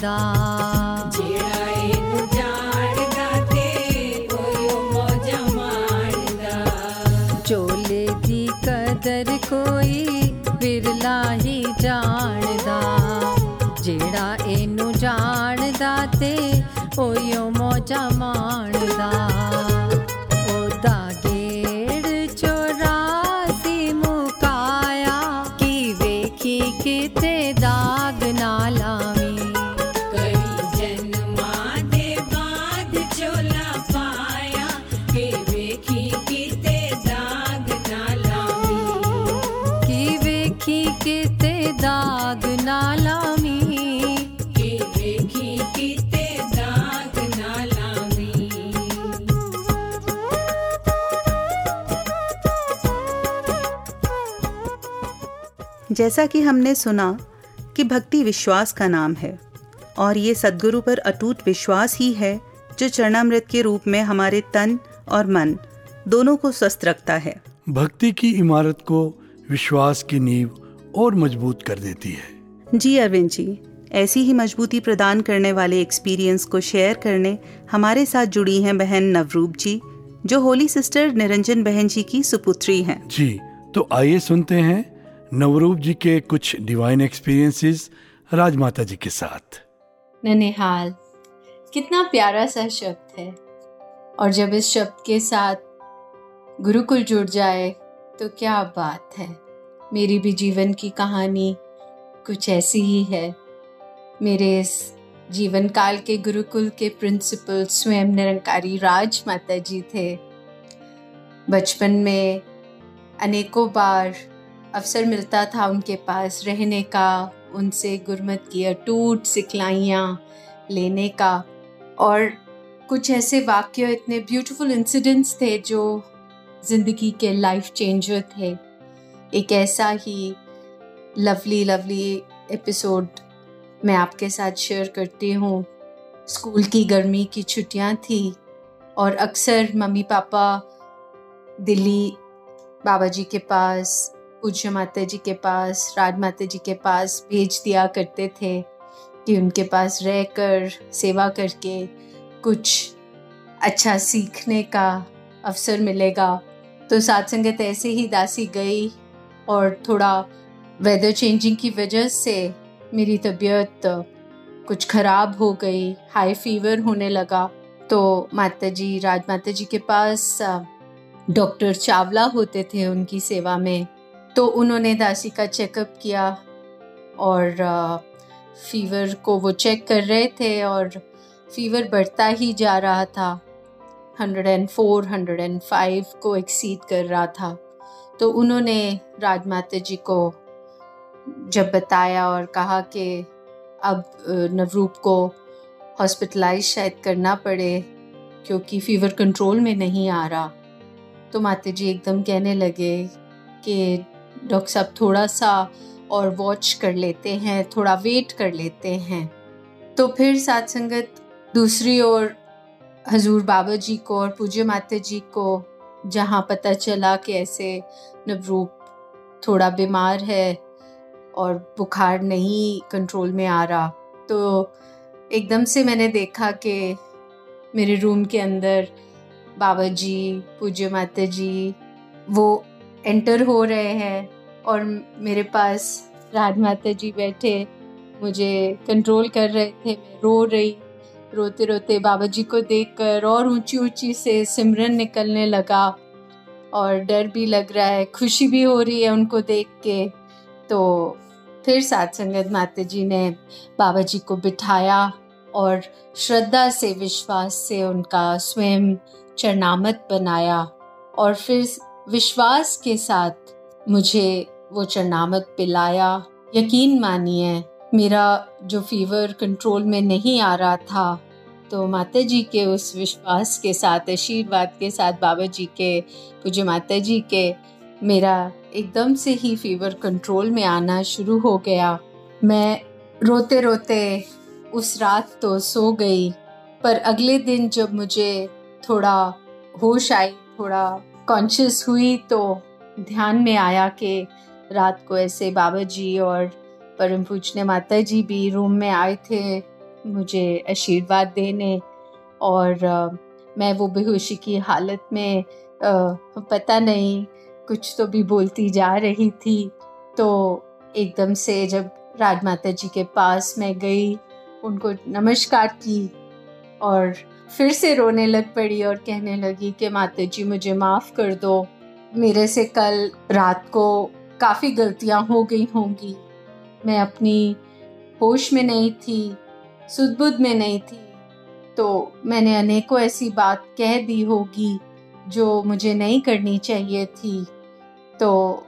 जाणदा जेड़ा एनु जाणदा ते कोयो मौजा माणदा चोले दी कदर कोई बिरला ही जाणदा जेड़ा एनु जाणदा ते कोयो मौजा जैसा कि हमने सुना कि भक्ति विश्वास का नाम है और ये सदगुरु पर अटूट विश्वास ही है जो चरणामृत के रूप में हमारे तन और मन दोनों को स्वस्थ रखता है। भक्ति की इमारत को विश्वास की नींव और मज़बूत कर देती है। जी अरविंद जी ऐसी ही मजबूती प्रदान करने वाले एक्सपीरियंस को शेयर करने हमारे साथ जुड़ी हैं बहन नवरूप जी जो होली सिस्टर निरंजन बहन जी की सुपुत्री हैं। जी तो आइए सुनते हैं नवरूप जी के कुछ डिवाइन एक्सपीरियंसेस राजमाता जी के साथ। ननिहाल, कितना प्यारा सा शब्द है। और जब इस शब्द के साथ गुरुकुल जुड़ जाए तो क्या बात है। मेरी भी जीवन की कहानी कुछ ऐसी ही है। मेरे इस जीवन काल के गुरुकुल के प्रिंसिपल स्वयं निरंकारी राज माता जी थे। बचपन में अनेकों बार अवसर मिलता था उनके पास रहने का, उनसे गुरमत की अटूट सिखलाइयाँ लेने का। और कुछ ऐसे वाक्य, इतने ब्यूटीफुल इंसिडेंट्स थे जो ज़िंदगी के लाइफ चेंजर थे। एक ऐसा ही लवली लवली एपिसोड मैं आपके साथ शेयर करती हूँ। स्कूल की गर्मी की छुट्टियाँ थी और अक्सर मम्मी पापा दिल्ली बाबा जी के पास पूज्य माता जी के पास, राज माता जी के पास भेज दिया करते थे कि उनके पास रहकर, सेवा करके कुछ अच्छा सीखने का अवसर मिलेगा। तो साथ संगत ऐसे ही दासी गई और थोड़ा वेदर चेंजिंग की वजह से मेरी तबीयत कुछ ख़राब हो गई हाई फीवर होने लगा। तो माता जी, राज माता जी के पास डॉक्टर चावला होते थे उनकी सेवा में। तो उन्होंने दासी का चेकअप किया और फीवर को वो चेक कर रहे थे और फीवर बढ़ता ही जा रहा था। 104, 105 को एक्सीड कर रहा था। तो उन्होंने राजमाता जी को जब बताया और कहा कि अब नवरूप को हॉस्पिटलाइज शायद करना पड़े क्योंकि फीवर कंट्रोल में नहीं आ रहा। तो माता जी एकदम कहने लगे कि डॉक्टर साहब थोड़ा सा और वॉच कर लेते हैं, थोड़ा वेट कर लेते हैं। तो फिर साथ संगत दूसरी ओर हजूर बाबा जी को और पूज्य माता जी को, जहाँ पता चला कि ऐसे नवरूप थोड़ा बीमार है और बुखार नहीं कंट्रोल में आ रहा। तो एकदम से मैंने देखा कि मेरे रूम के अंदर बाबा जी, पूज्य माता जी, वो एंटर हो रहे हैं और मेरे पास राज माता जी बैठे, मुझे कंट्रोल कर रहे थे। मैं रो रही, रोते रोते बाबा जी को देखकर और ऊँची ऊँची से सिमरन निकलने लगा और डर भी लग रहा है, खुशी भी हो रही है उनको देख के। तो फिर साथ संगत माता जी ने बाबा जी को बिठाया और श्रद्धा से, विश्वास से उनका स्वयं चरणामत बनाया और फिर विश्वास के साथ मुझे वो चरनामत पिलाया। यकीन मानिए, मेरा जो फीवर कंट्रोल में नहीं आ रहा था तो माता जी के उस विश्वास के साथ, आशीर्वाद के साथ, बाबा जी के, पूज्य माता जी के, मेरा एकदम से ही फीवर कंट्रोल में आना शुरू हो गया। मैं रोते रोते उस रात तो सो गई, पर अगले दिन जब मुझे थोड़ा होश आई, थोड़ा कॉन्शियस हुई तो ध्यान में आया कि रात को ऐसे बाबा जी और परम पूजने माता जी भी रूम में आए थे मुझे आशीर्वाद देने और अ, मैं वो बेहोशी की हालत में अ, पता नहीं कुछ तो भी बोलती जा रही थी। तो एकदम से जब राज माता जी के पास मैं गई उनको नमस्कार की और फिर से रोने लग पड़ी और कहने लगी कि माता जी मुझे माफ़ कर दो। मेरे से कल रात को काफ़ी गलतियाँ हो गई होंगी। मैं अपनी होश में नहीं थी सुदबुद में नहीं थी। तो मैंने अनेकों ऐसी बात कह दी होगी जो मुझे नहीं करनी चाहिए थी। तो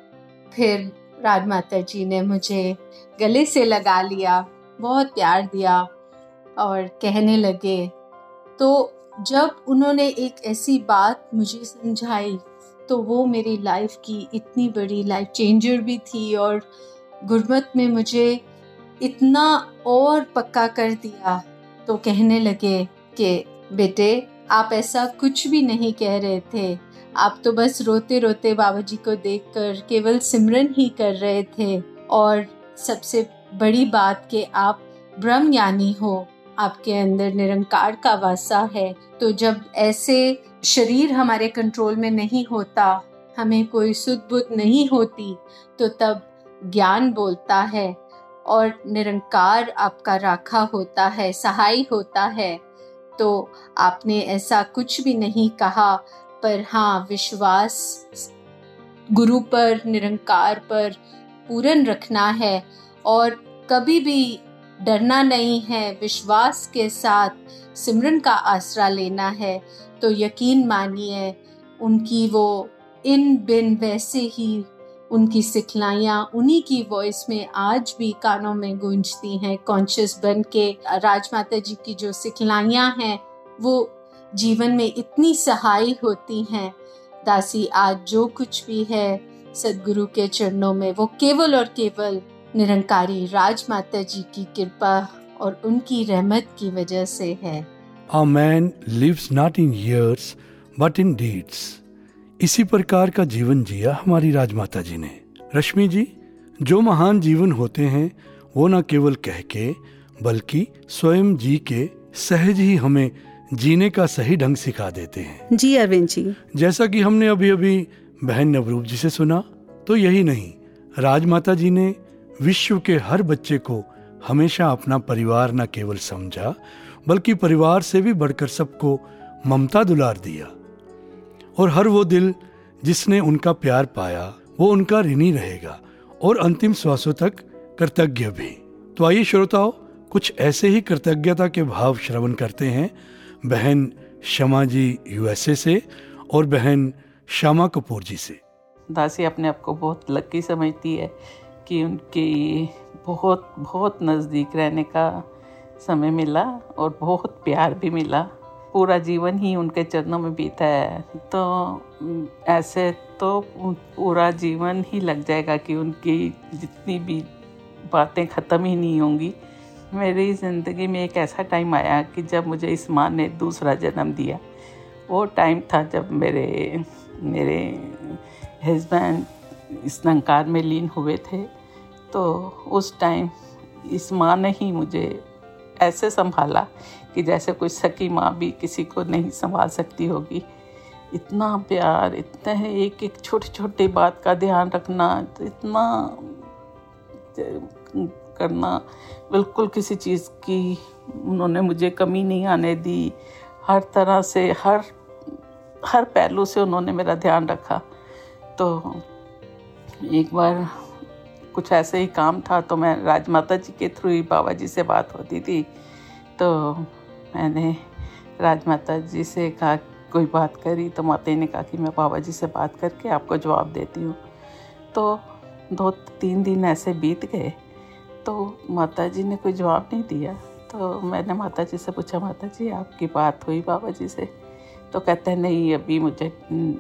फिर राजमाता जी ने मुझे गले से लगा लिया, बहुत प्यार दिया और कहने लगे तो जब उन्होंने एक ऐसी बात मुझे समझाई तो वो मेरी लाइफ की इतनी बड़ी लाइफ चेंजर भी थी और गुरबत में मुझे इतना और पक्का कर दिया। तो कहने लगे कि, बेटे, आप ऐसा कुछ भी नहीं कह रहे थे। आप तो बस रोते रोते बाबा जी को देखकर केवल सिमरन ही कर रहे थे और सबसे बड़ी बात कि आप ब्रह्म ज्ञानी हो। आपके अंदर निरंकार का वासा है तो जब ऐसे शरीर हमारे कंट्रोल में नहीं होता, हमें कोई सुध बुद्ध नहीं होती तो तब ज्ञान बोलता है और निरंकार आपका राखा होता है, सहाय होता है। तो आपने ऐसा कुछ भी नहीं कहा, पर हाँ विश्वास गुरु पर, निरंकार पर पूर्ण रखना है और कभी भी डरना नहीं है, विश्वास के साथ सिमरन का आसरा लेना है। तो यकीन मानिए, उनकी वो इन बिन वैसे ही उनकी सिखलाइयाँ, उन्हीं की वॉइस में आज भी कानों में गूंजती हैं। कॉन्शियस बन के राजमाता जी की जो सिखलाइयाँ हैं, वो जीवन में इतनी सहाय होती हैं। दासी आज जो कुछ भी है, सदगुरु के चरणों में, वो केवल और केवल निरंकारी राजमाता जी की कृपा और उनकी रहमत की वजह से है। A man lives not in years but in deeds. इसी प्रकार का जीवन जिया हमारी राजमाता जी ने। रश्मि जी जो महान जीवन होते हैं वो न केवल कह के बल्कि स्वयं जी के सहज ही हमें जीने का सही ढंग सिखा देते हैं। जी अरविंद जी। जैसा कि हमने अभी अभी बहन नवरूप जी से सुना तो यही नहीं राजमाता जी ने विश्व के हर बच्चे को हमेशा अपना परिवार न केवल समझा, बल्कि परिवार से भी बढ़कर सबको ममता दुलार दिया। और हर वो दिल जिसने उनका प्यार पाया, वो उनका ऋणी रहेगा, और अंतिम श्वासों तक कृतज्ञ भी। तो आइए श्रोताओं, कुछ ऐसे ही कृतज्ञता के भाव श्रवण करते हैं। बहन शमा जी यूएसए से और बहन श्यामा कपूर जी से। दासी अपने आप को बहुत लकी समझती है। कि उनकी बहुत बहुत नज़दीक रहने का समय मिला और बहुत प्यार भी मिला। पूरा जीवन ही उनके चरणों में बीता है। तो ऐसे तो पूरा जीवन ही लग जाएगा कि उनकी जितनी भी बातें ख़त्म ही नहीं होंगी। मेरी ज़िंदगी में एक ऐसा टाइम आया कि जब मुझे इस माँ ने दूसरा जन्म दिया। वो टाइम था जब मेरे मेरे हस्बैंड इस नंकार में लीन हुए थे तो उस टाइम इस माँ ने ही मुझे ऐसे संभाला कि जैसे कोई सकी माँ भी किसी को नहीं संभाल सकती होगी। इतना प्यार, इतना है एक एक छोटी छोटी बात का ध्यान रखना, इतना करना, बिल्कुल किसी चीज़ की उन्होंने मुझे कमी नहीं आने दी। हर तरह से, हर हर पहलू से उन्होंने मेरा ध्यान रखा। तो एक बार कुछ ऐसे ही काम था तो मैं राजमाता जी के थ्रू ही बाबा जी से बात होती थी। तो मैंने राजमाता जी से कहा, कोई बात करी? तो माता ने कहा कि मैं बाबा जी से बात करके आपको जवाब देती हूँ। तो दो तीन दिन ऐसे बीत गए। तो माता जी ने कोई जवाब नहीं दिया। तो मैंने माता जी से पूछा, माता जी, आपकी बात हुई बाबा जी से? तो कहते हैं, नहीं, अभी मुझे,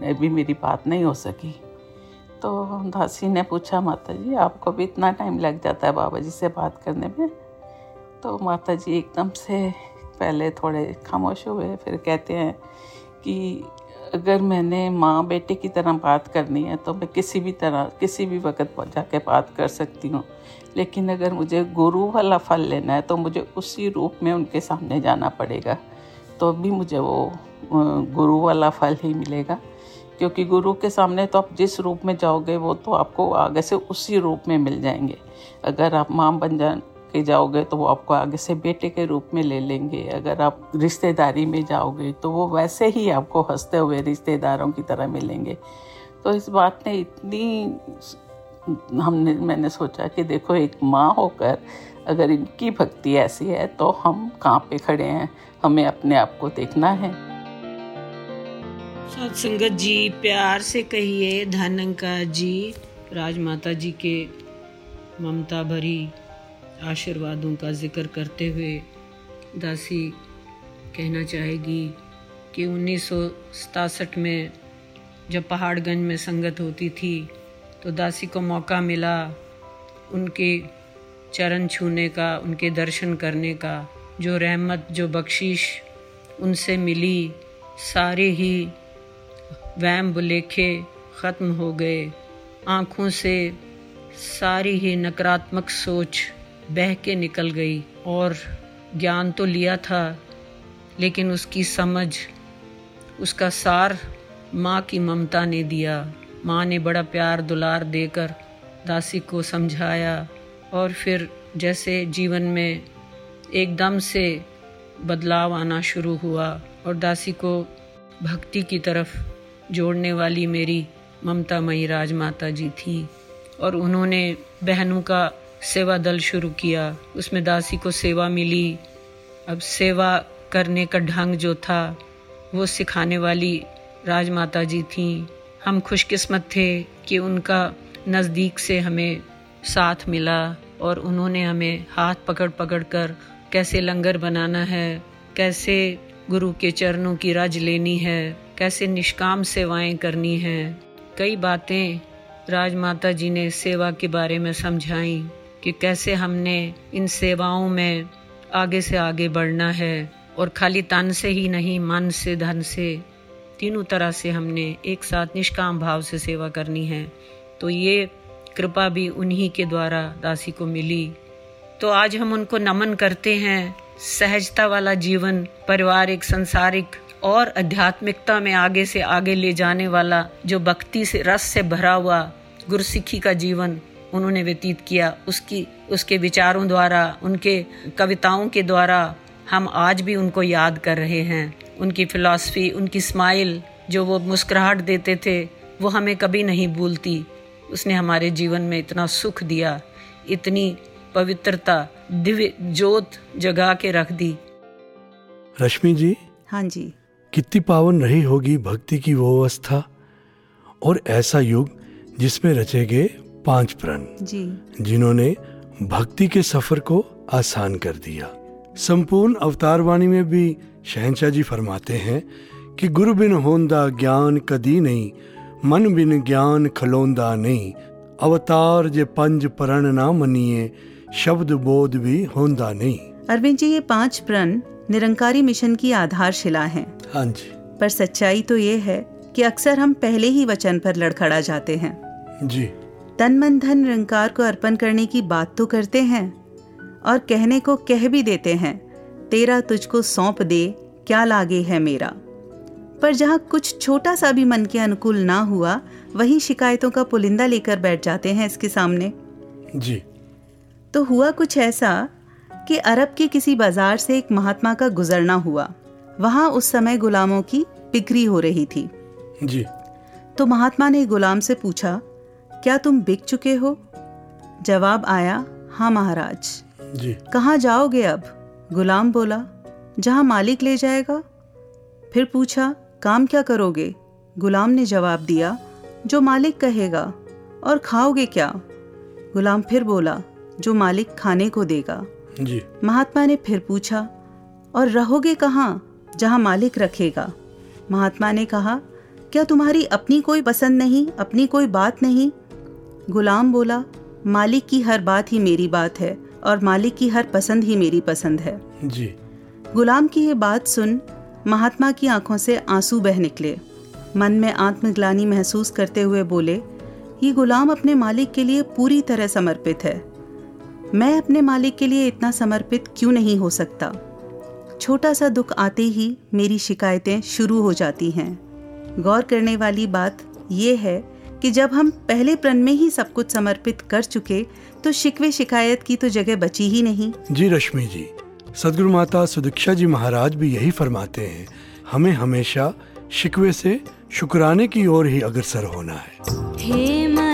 अभी मेरी बात नहीं हो सकी। तो दासी ने पूछा माता जी आपको भी इतना टाइम लग जाता है बाबा जी से बात करने में? तो माता जी एकदम से पहले थोड़े खामोश हुए, फिर कहते हैं कि, अगर मैंने माँ बेटे की तरह बात करनी है तो मैं किसी भी तरह, किसी भी वक्त जाके बात कर सकती हूँ। लेकिन अगर मुझे गुरु वाला फल लेना है तो मुझे उसी रूप में उनके सामने जाना पड़ेगा। तो भी मुझे वो गुरु वाला फल ही मिलेगा। क्योंकि गुरु के सामने तो आप जिस रूप में जाओगे, वो तो आपको आगे से उसी रूप में मिल जाएँगे। अगर आप माँ बन जा के जाओगे तो वो आपको आगे से बेटे के रूप में ले लेंगे। अगर आप रिश्तेदारी में जाओगे तो वो वैसे ही आपको हँसते हुए रिश्तेदारों की तरह मिलेंगे। तो इस बात ने इतनी हमने, मैंने सोचा कि देखो, एक माँ होकर अगर इनकी भक्ति ऐसी है तो हम कहाँ पे खड़े हैं? हमें अपने आप को देखना है। सत्संगत जी, प्यार से कहिए धनंका जी राजमाता जी के ममता भरी आशीर्वादों का ज़िक्र करते हुए दासी कहना चाहेगी कि उन्नीस में जब पहाड़गंज में संगत होती थी तो दासी को मौका मिला उनके चरण छूने का, उनके दर्शन करने का, जो रहमत, जो बख्शिश उनसे मिली, सारे ही वैम बुलेखे ख़त्म हो गए। आँखों से सारी ही नकारात्मक सोच बह के निकल गई और ज्ञान तो लिया था, लेकिन उसकी समझ, उसका सार माँ की ममता ने दिया। माँ ने बड़ा प्यार दुलार देकर दासी को समझाया और फिर जैसे जीवन में एकदम से बदलाव आना शुरू हुआ और दासी को भक्ति की तरफ़ जोड़ने वाली मेरी ममता मई राज माता जी थी और उन्होंने बहनों का सेवा दल शुरू किया। उसमें दासी को सेवा मिली। अब सेवा करने का ढंग जो था, वो सिखाने वाली राजमाता जी थी। हम खुशकिस्मत थे कि उनका नज़दीक से हमें साथ मिला और उन्होंने हमें हाथ पकड़ पकड़ कर कैसे लंगर बनाना है, कैसे गुरु के चरणों की रज लेनी है कैसे निष्काम सेवाएँ करनी हैं। कई बातें राजमाता जी ने सेवा के बारे में समझाई कि कैसे हमने इन सेवाओं में आगे से आगे बढ़ना है और खाली तन से ही नहीं, मन से, धन से, तीनों तरह से हमने एक साथ निष्काम भाव से सेवा करनी है। तो ये कृपा भी उन्हीं के द्वारा दासी को मिली। तो आज हम उनको नमन करते हैं। सहजता वाला जीवन, पारिवारिक, संसारिक और आध्यात्मिकता में आगे से आगे ले जाने वाला जो भक्ति से रस से भरा हुआ गुरुसिखी का जीवन उन्होंने व्यतीत किया उसकी उसके विचारों द्वारा उनके कविताओं के द्वारा हम आज भी उनको याद कर रहे हैं। उनकी फिलॉसफी उनकी स्माइल जो वो मुस्कुराहट देते थे वो हमें कभी नहीं भूलती। उसने हमारे जीवन में इतना सुख दिया इतनी पवित्रता दिव्य जोत जगा के रख दी। रश्मि जी? हाँ जी। कितनी पावन रही होगी भक्ति की वो अवस्था और ऐसा युग जिसमें रचे गए पाँच प्रण जिन्होंने भक्ति के सफ़र को आसान कर दिया। संपूर्ण अवतार वाणी में भी शहनशाह जी फरमाते हैं कि गुरु बिन होंदा ज्ञान कदी नहीं मन बिन ज्ञान खलोंदा नहीं। अवतार जे पंज प्रण ना मनिए शब्द बोध भी होंदा नहीं। अरविंद जी ये पाँच प्रण निरंकारी मिशन की आधारशिला हैं। हाँ जी। पर सच्चाई तो ये है कि अक्सर हम पहले ही वचन पर लड़खड़ा जाते हैं। जी। तन मन धन निरंकार को अर्पण करने की बात तो करते हैं और कहने को कह भी देते हैं तेरा तुझको सौंप दे क्या लागे है मेरा? पर जहाँ कुछ छोटा सा भी मन के अनुकूल ना हुआ वही शिकायतों का पुलिंदा लेकर बैठ जाते हैं इसके सामने। जी। तो हुआ कुछ ऐसा कि अरब के किसी बाज़ार से एक महात्मा का गुजरना हुआ। वहाँ उस समय गुलामों की बिक्री हो रही थी। जी। तो महात्मा ने गुलाम से पूछा क्या तुम बिक चुके हो? जवाब आया हाँ महाराज। जी। कहाँ जाओगे अब? गुलाम बोला जहाँ मालिक ले जाएगा। फिर पूछा काम क्या करोगे? गुलाम ने जवाब दिया जो मालिक कहेगा और खाओगे क्या? गुलाम फिर बोला जो मालिक खाने को देगा। जी। महात्मा ने फिर पूछा और रहोगे कहाँ जहाँ मालिक रखेगा? महात्मा ने कहा क्या तुम्हारी अपनी कोई पसंद नहीं अपनी कोई बात नहीं? गुलाम बोला मालिक की हर बात ही मेरी बात है और मालिक की हर पसंद ही मेरी पसंद है। जी। गुलाम की ये बात सुन महात्मा की आँखों से आँसू बह निकले। मन में आत्मग्लानी महसूस करते हुए बोले ये गुलाम अपने मालिक के लिए पूरी तरह समर्पित है। मैं अपने मालिक के लिए इतना समर्पित क्यों नहीं हो सकता? छोटा सा दुख आते ही मेरी शिकायतें शुरू हो जाती हैं। गौर करने वाली बात यह है कि जब हम पहले प्रण में ही सब कुछ समर्पित कर चुके तो शिकवे शिकायत की तो जगह बची ही नहीं। जी रश्मि जी सदगुरु माता सुदीक्षा जी महाराज भी यही फरमाते हैं हमें हमेशा शिकवे से शुक्राने की ओर ही अग्रसर होना है।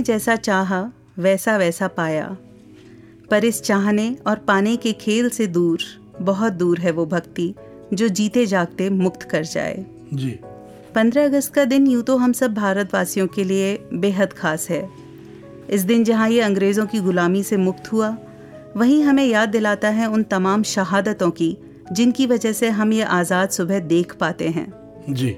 जिसने जैसा चाहा वैसा वैसा पाया। पर इस चाहने और पाने के खेल से दूर बहुत दूर है वो भक्ति जो जीते जागते मुक्त कर जाए। जी। पंद्रह अगस्त का दिन यूँ तो हम सब भारतवासियों के लिए बेहद खास है। इस दिन जहाँ ये अंग्रेज़ों की गुलामी से मुक्त हुआ वहीं हमें याद दिलाता है उन तमाम शहादतों की जिनकी वजह से हम ये आज़ाद सुबह देख पाते हैं। जी।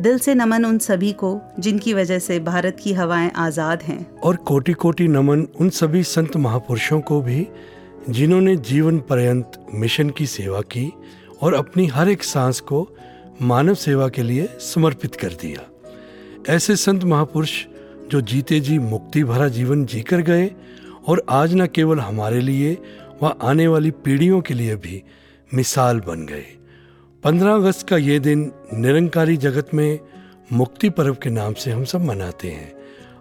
दिल से नमन उन सभी को, जिनकी वजह से भारत की हवाएँ आज़ाद हैं। और कोटि कोटि नमन उन सभी संत महापुरुषों को भी, जिन्होंने जीवन पर्यंत मिशन की सेवा की और अपनी हर एक सांस को मानव सेवा के लिए समर्पित कर दिया। ऐसे संत महापुरुष, जो जीते जी मुक्ति भरा जीवन जीकर गए और आज न केवल हमारे लिए व आने वाली पीढ़ियों के लिए भी मिसाल बन गए। पंद्रह अगस्त का ये दिन निरंकारी जगत में मुक्ति पर्व के नाम से हम सब मनाते हैं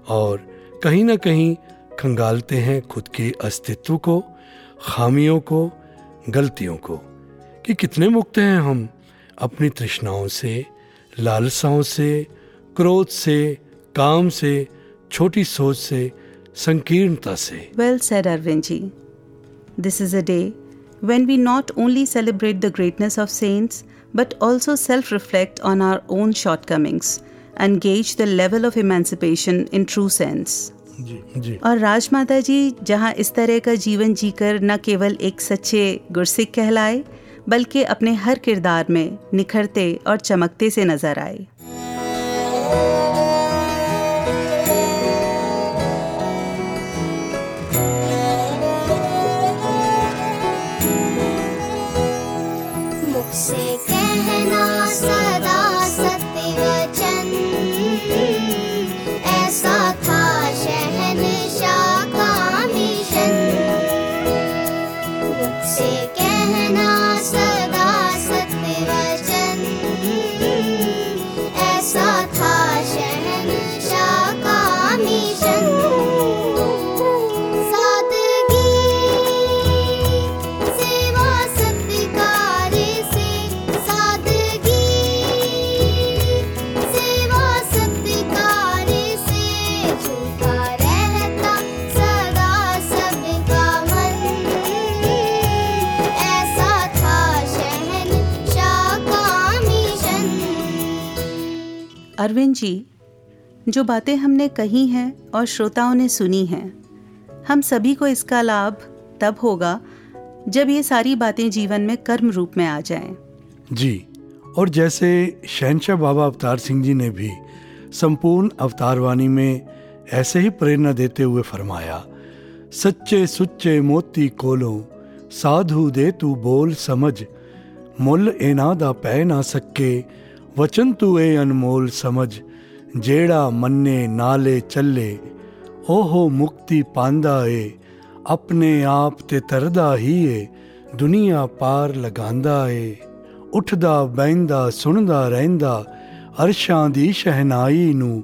और कहीं ना कहीं खंगालते हैं खुद के अस्तित्व को खामियों को गलतियों को कि कितने मुक्त हैं हम अपनी तृष्णाओं से लालसाओं से क्रोध से काम से छोटी सोच से संकीर्णता से। Well said, Arvind ji this is a day when we not only celebrate the greatness of saints, but also self reflect on our own shortcomings and gauge the level of emancipation in true sense. जी जी और राजमाता जी जहाँ इस तरह का जीवन जीकर न केवल एक सच्चे गुरसिक कहलाए बल्कि अपने हर किरदार में निखरते और चमकते से नज़र आए अरविंद जो बातें हमने कही हैं और श्रोताओं ने सुनी हैं हम सभी को इसका लाभ तब होगा जब ये सारी बातें जीवन में कर्म रूप में आ जाएँ। जी, और जैसे शहनशाह बाबा अवतार सिंह जी ने भी संपूर्ण अवतार वाणी में ऐसे ही प्रेरणा देते हुए फरमाया, सच्चे सुच्चे मोती कोलो, साधु दे तू बोल समझ, मुल एनादा पै ना सके, वचन तू ए अनमोल समझ ਜਿਹੜਾ ਮੰਨੇ ਨਾਲੇ ਚੱਲੇ ਉਹ ਮੁਕਤੀ ਪਾਂਦਾ ਏ ਆਪਣੇ ਆਪ ਤੇ ਤਰਦਾ ਹੀ ਏ ਦੁਨੀਆ ਪਾਰ ਲਗਾਂਦਾ ਏ ਉੱਠਦਾ ਬੈਂਦਾ ਸੁਣਦਾ ਰਹਿੰਦਾ ਅਰਸ਼ਾਂ ਦੀ ਸ਼ਹਿਨਾਈ ਨੂੰ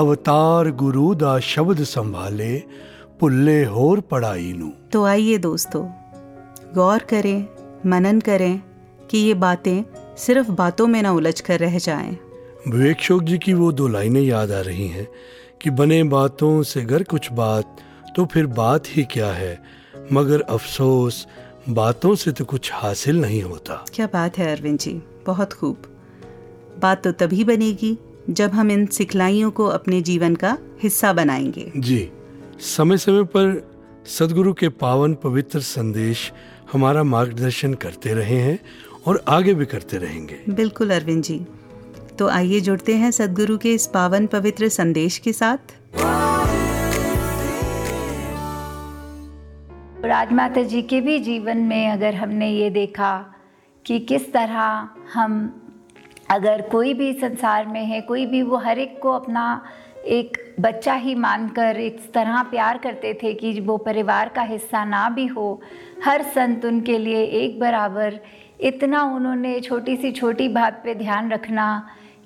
ਅਵਤਾਰ ਗੁਰੂ ਦਾ ਸ਼ਬਦ ਸੰਭਾਲੇ ਭੁੱਲੇ ਹੋਰ ਪੜਾਈ ਨੂੰ तो आइए दोस्तों गौर करें मनन करें कि ये बातें सिर्फ बातों में न उलझ कर रह जाएं। विवेक शोक जी की वो दो लाइनें याद आ रही हैं कि बने बातों से गर कुछ बात तो फिर बात ही क्या है? मगर अफसोस बातों से तो कुछ हासिल नहीं होता। क्या बात है अरविंद जी? बहुत खूब। बात तो तभी बनेगी जब हम इन सिखलाइयों को अपने जीवन का हिस्सा बनाएँगे। जी समय समय पर सदगुरु के पावन पवित्र संदेश हमारा मार्गदर्शन करते रहे हैं और आगे भी करते रहेंगे। बिल्कुल अरविंद जी। तो आइए जुड़ते हैं सदगुरु के इस पावन पवित्र संदेश के साथ। राजमाता जी के भी जीवन में अगर हमने ये देखा कि किस तरह हम अगर कोई भी संसार में है, कोई भी वो हर एक को अपना एक बच्चा ही मानकर एक तरह प्यार करते थे कि वो परिवार का हिस्सा ना भी हो, हर संत उनके लिए एक बराबर, इतना उन्होंने छोटी सी छोटी बात पे ध्यान रखना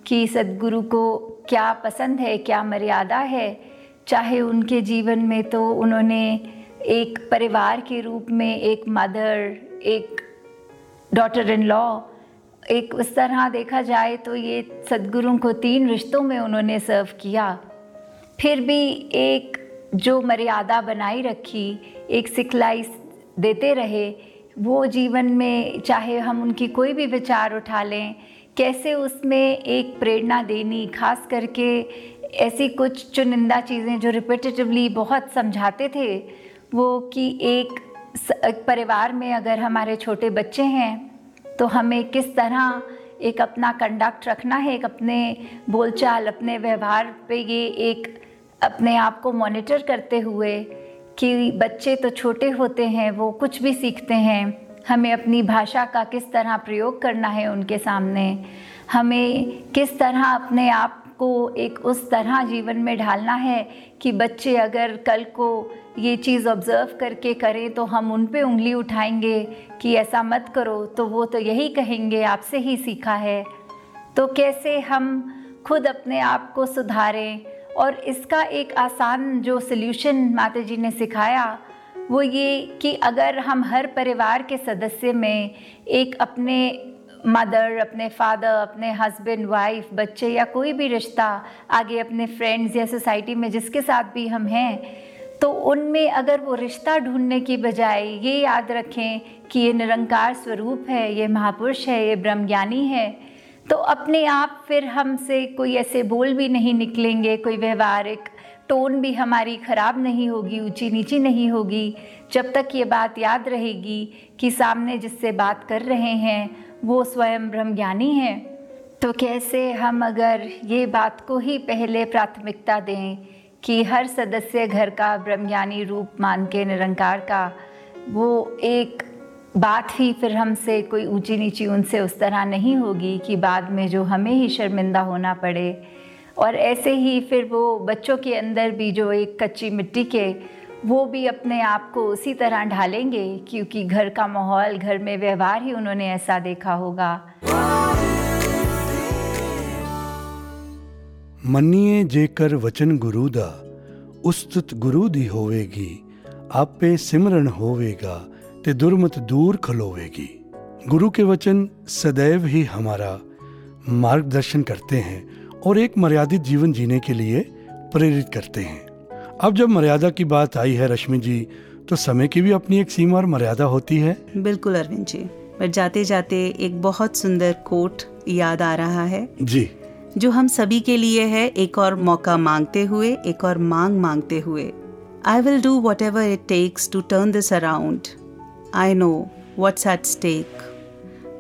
कि सदगुरु को क्या पसंद है, क्या मर्यादा है? चाहे उनके जीवन में तो उन्होंने एक परिवार के रूप में एक मदर एक डॉटर इन लॉ एक उस तरह देखा जाए तो ये सदगुरु को तीन रिश्तों में उन्होंने सर्व किया। फिर भी एक जो मर्यादा बनाई रखी, एक सिखलाई देते रहे, वो जीवन में चाहे हम उनकी कोई भी विचार उठा लें कैसे उसमें एक प्रेरणा देनी, खास करके ऐसी कुछ चुनिंदा चीज़ें जो रिपीटेटिवली बहुत समझाते थे, वो कि एक परिवार में अगर हमारे छोटे बच्चे हैं तो हमें किस तरह एक अपना कंडक्ट रखना है, एक अपने बोलचाल, अपने व्यवहार पे ये एक अपने आप को मॉनिटर करते हुए कि बच्चे तो छोटे होते हैं, वो कुछ भी सीखते हैं। हमें अपनी भाषा का किस तरह प्रयोग करना है उनके सामने? हमें किस तरह अपने आप को एक उस तरह जीवन में ढालना है कि बच्चे अगर कल को ये चीज़ ऑब्ज़र्व करके करें तो हम उन पे उंगली उठाएँगे कि ऐसा मत करो तो वो तो यही कहेंगे, आपसे ही सीखा है। तो कैसे हम खुद अपने आप को सुधारें? और इसका एक आसान जो सल्यूशन माता जी ने सिखाया वो ये कि अगर हम हर परिवार के सदस्य में एक अपने मदर अपने फादर अपने हस्बैंड वाइफ बच्चे या कोई भी रिश्ता, आगे अपने फ्रेंड्स या सोसाइटी में जिसके साथ भी हम हैं तो उनमें अगर वो रिश्ता ढूँढने की बजाय ये याद रखें कि ये निरंकार स्वरूप है, ये महापुरुष है, ये ब्रह्मज्ञानी है तो अपने आप फिर हमसे कोई ऐसे बोल भी नहीं निकलेंगे, कोई व्यवहारिक टोन भी हमारी ख़राब नहीं होगी, ऊँची नीची नहीं होगी। जब तक ये बात याद रहेगी कि सामने जिससे बात कर रहे हैं, वो स्वयं ब्रह्मज्ञानी हैं। तो कैसे हम अगर ये बात को ही पहले प्राथमिकता दें कि हर सदस्य घर का ब्रह्मज्ञानी रूप मान के निरंकार का, वो एक बात ही फिर हमसे कोई ऊँची नीची उनसे उस तरह नहीं होगी कि बाद में जो हमें ही शर्मिंदा होना पड़े। और ऐसे ही फिर वो बच्चों के अंदर भी जो एक कच्ची मिट्टी के वो भी अपने आप को उसी तरह ढालेंगे क्योंकि घर का माहौल घर में व्यवहार ही उन्होंने ऐसा देखा होगा ਮੰਨੀਏ ਜੇਕਰ ਵਚਨ ਗੁਰੂ ਦਾ ਉਸਤਤ ਗੁਰੂ ਦੀ ਹੋਵੇਗੀ ਆਪੇ ਸਿਮਰਨ होवेगा ते दुर्मत दूर खलोवेगी गुरु के वचन सदैव ही हमारा मार्गदर्शन करते हैं और एक मर्यादित जीवन जीने के लिए प्रेरित करते हैं। अब जब मर्यादा की बात आई है रश्मि जी तो समय की भी अपनी एक सीमा और मर्यादा होती है। बिल्कुल अरविंद जी। पर जाते जाते एक बहुत सुंदर कोट याद आ रहा है। जी। जो हम सभी के लिए है एक और मौका मांगते हुए एक और मांग मांगते हुए। I will do whatever it takes to turn this around I know what's at stake.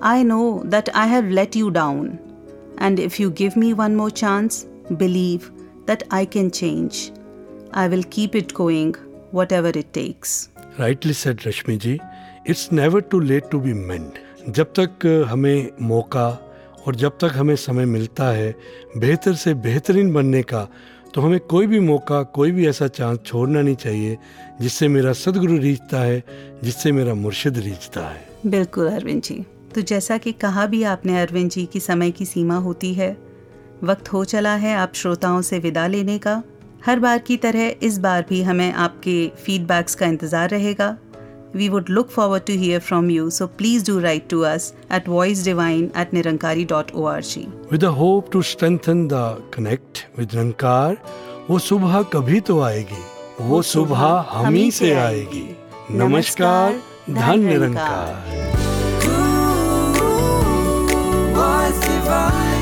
I know that I have let you down, and if you give me one more chance, believe that I can change. I will keep it going, whatever it takes. Rightly said Rashmi ji it's never too late to be mend जब तक अ, हमें मौका और जब तक हमें समय मिलता है बेहतर से बेहतरीन बनने का तो हमें कोई भी मौका कोई भी ऐसा चांस छोड़ना नहीं चाहिए जिससे मेरा सदगुरु रीझता है जिससे मेरा मुर्शिद रीझता है बिल्कुल अरविंद जी तो जैसा कि कहा भी आपने अरविंद जी की समय की सीमा होती है। वक्त हो चला है आप श्रोताओं से विदा लेने का। हर बार की तरह इस बार भी हमें आपके फीडबैक्स का इंतज़ार रहेगा। We would look forward to hear from you so please do write to us at voice divine at Nirankari dot O R G with hope to strengthen the connect with Nirankar वो सुबह कभी तो आएगी वो सुबह हम ही से आएगी। नमस्कार धन निरंकार। Was divine.